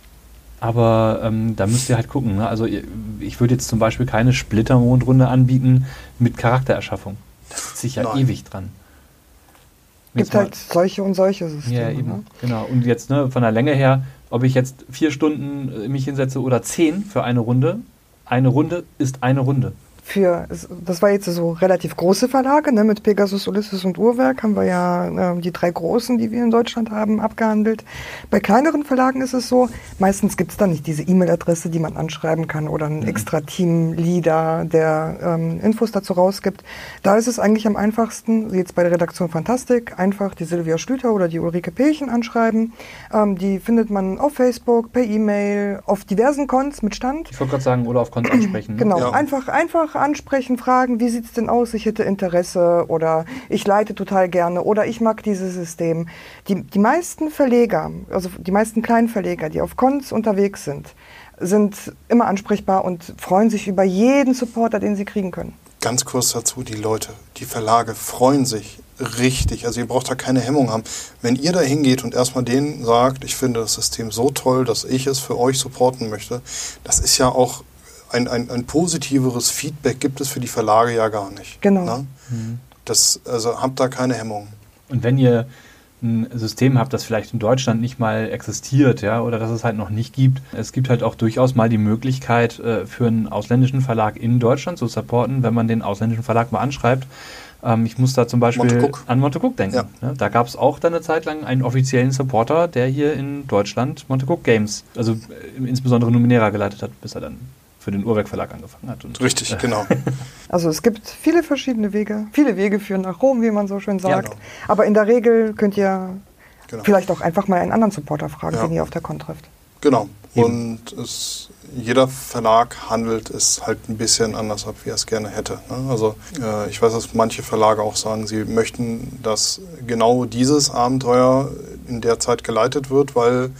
Aber ähm, da müsst ihr halt gucken. Ne? Also ihr- ich würde jetzt zum Beispiel keine Splittermondrunde anbieten mit Charaktererschaffung. Da sitze ich ja Nein. ewig dran. Gibt Jetzt mal- halt solche und solche Systeme. ja, eben. Ne? Genau. Und jetzt ne, von der Länge her, ob ich jetzt vier Stunden äh, mich hinsetze oder zehn für eine Runde, eine Runde ist eine Runde. Für, das war jetzt so relativ große Verlage, ne? mit Pegasus, Ulysses und Uhrwerk haben wir ja äh, die drei großen, die wir in Deutschland haben, abgehandelt. Bei kleineren Verlagen ist es so, meistens gibt es dann nicht diese E-Mail-Adresse, die man anschreiben kann oder ein extra Team-Leader, der ähm, Infos dazu rausgibt. Da ist es eigentlich am einfachsten, jetzt bei der Redaktion Fantastik, einfach die Silvia Schlüter oder die Ulrike Pelchen anschreiben. Ähm, die findet man auf Facebook, per E-Mail, auf diversen Cons mit Stand. Ich wollte gerade sagen, oder auf Cons ansprechen. ne? Genau, Ja. einfach, einfach ansprechen, fragen, wie sieht's denn aus, ich hätte Interesse oder ich leite total gerne oder ich mag dieses System. Die, die meisten Verleger, also die meisten kleinen Verleger, die auf Cons unterwegs sind, sind immer ansprechbar und freuen sich über jeden Supporter, den sie kriegen können. Ganz kurz dazu, die Leute, die Verlage freuen sich richtig. Also ihr braucht da keine Hemmung haben. Wenn ihr da hingeht und erstmal denen sagt, ich finde das System so toll, dass ich es für euch supporten möchte, das ist ja auch ein, ein, ein positiveres Feedback gibt es für die Verlage ja gar nicht. Genau. Ne? Das, also habt da keine Hemmung. Und wenn ihr ein System habt, das vielleicht in Deutschland nicht mal existiert, ja, oder das es halt noch nicht gibt, es gibt halt auch durchaus mal die Möglichkeit, äh, für einen ausländischen Verlag in Deutschland zu supporten, wenn man den ausländischen Verlag mal anschreibt. Ähm, ich muss da zum Beispiel Montecook. an Montecook denken. Ja. Ne? Da gab es auch dann eine Zeit lang einen offiziellen Supporter, der hier in Deutschland Montecook Games, also äh, insbesondere Numenera geleitet hat, bis er dann für den Uhrwerk Verlag angefangen hat. Und, Richtig, genau. [LAUGHS] Also es gibt viele verschiedene Wege. Viele Wege führen nach Rom, wie man so schön sagt. genau. Aber in der Regel könnt ihr genau. vielleicht auch einfach mal einen anderen Supporter fragen, Ja. den ihr auf der Con trifft. Genau. Eben. Und es, jeder Verlag handelt es halt ein bisschen anders ab, wie er es gerne hätte. Ne? Also äh, ich weiß, dass manche Verlage auch sagen, sie möchten, dass genau dieses Abenteuer in der Zeit geleitet wird, weil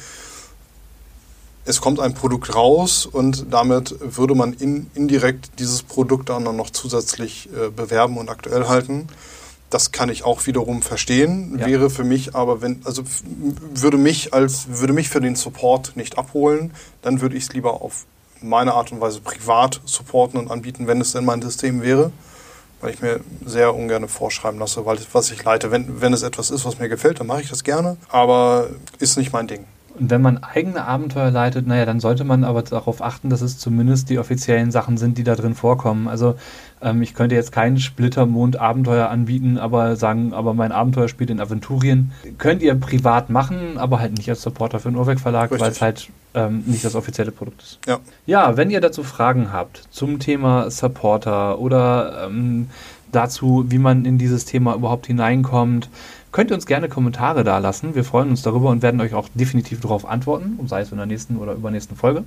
es kommt ein Produkt raus und damit würde man in, indirekt dieses Produkt dann noch zusätzlich äh, bewerben und aktuell halten. Das kann ich auch wiederum verstehen. Ja. Wäre für mich aber, wenn, also würde mich als, würde mich für den Support nicht abholen, dann würde ich es lieber auf meine Art und Weise privat supporten und anbieten, wenn es denn mein System wäre. Weil ich mir sehr ungern vorschreiben lasse, weil was ich leite. Wenn, wenn es etwas ist, was mir gefällt, dann mache ich das gerne. Aber ist nicht mein Ding. Und wenn man eigene Abenteuer leitet, naja, dann sollte man aber darauf achten, dass es zumindest die offiziellen Sachen sind, die da drin vorkommen. Also ähm, ich könnte jetzt kein Splittermond-Abenteuer anbieten, aber sagen, aber mein Abenteuer spielt in Aventurien. Könnt ihr privat machen, aber halt nicht als Supporter für den Urwerk Verlag, weil es halt ähm, nicht das offizielle Produkt ist. Ja. Ja, wenn ihr dazu Fragen habt zum Thema Supporter oder ähm, dazu, wie man in dieses Thema überhaupt hineinkommt. Könnt ihr uns gerne Kommentare da lassen. Wir freuen uns darüber und werden euch auch definitiv darauf antworten, sei es in der nächsten oder übernächsten Folge.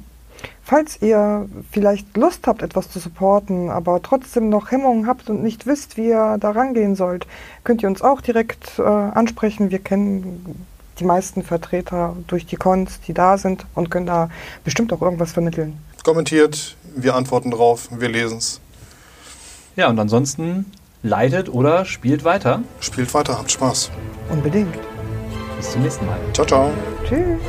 Falls ihr vielleicht Lust habt, etwas zu supporten, aber trotzdem noch Hemmungen habt und nicht wisst, wie ihr da rangehen sollt, könnt ihr uns auch direkt äh, ansprechen. Wir kennen die meisten Vertreter durch die Cons, die da sind und können da bestimmt auch irgendwas vermitteln. Kommentiert, wir antworten drauf, wir lesen es. Ja, und ansonsten leitet oder spielt weiter. Spielt weiter, habt Spaß. Unbedingt. Bis zum nächsten Mal. Ciao, ciao. Tschüss.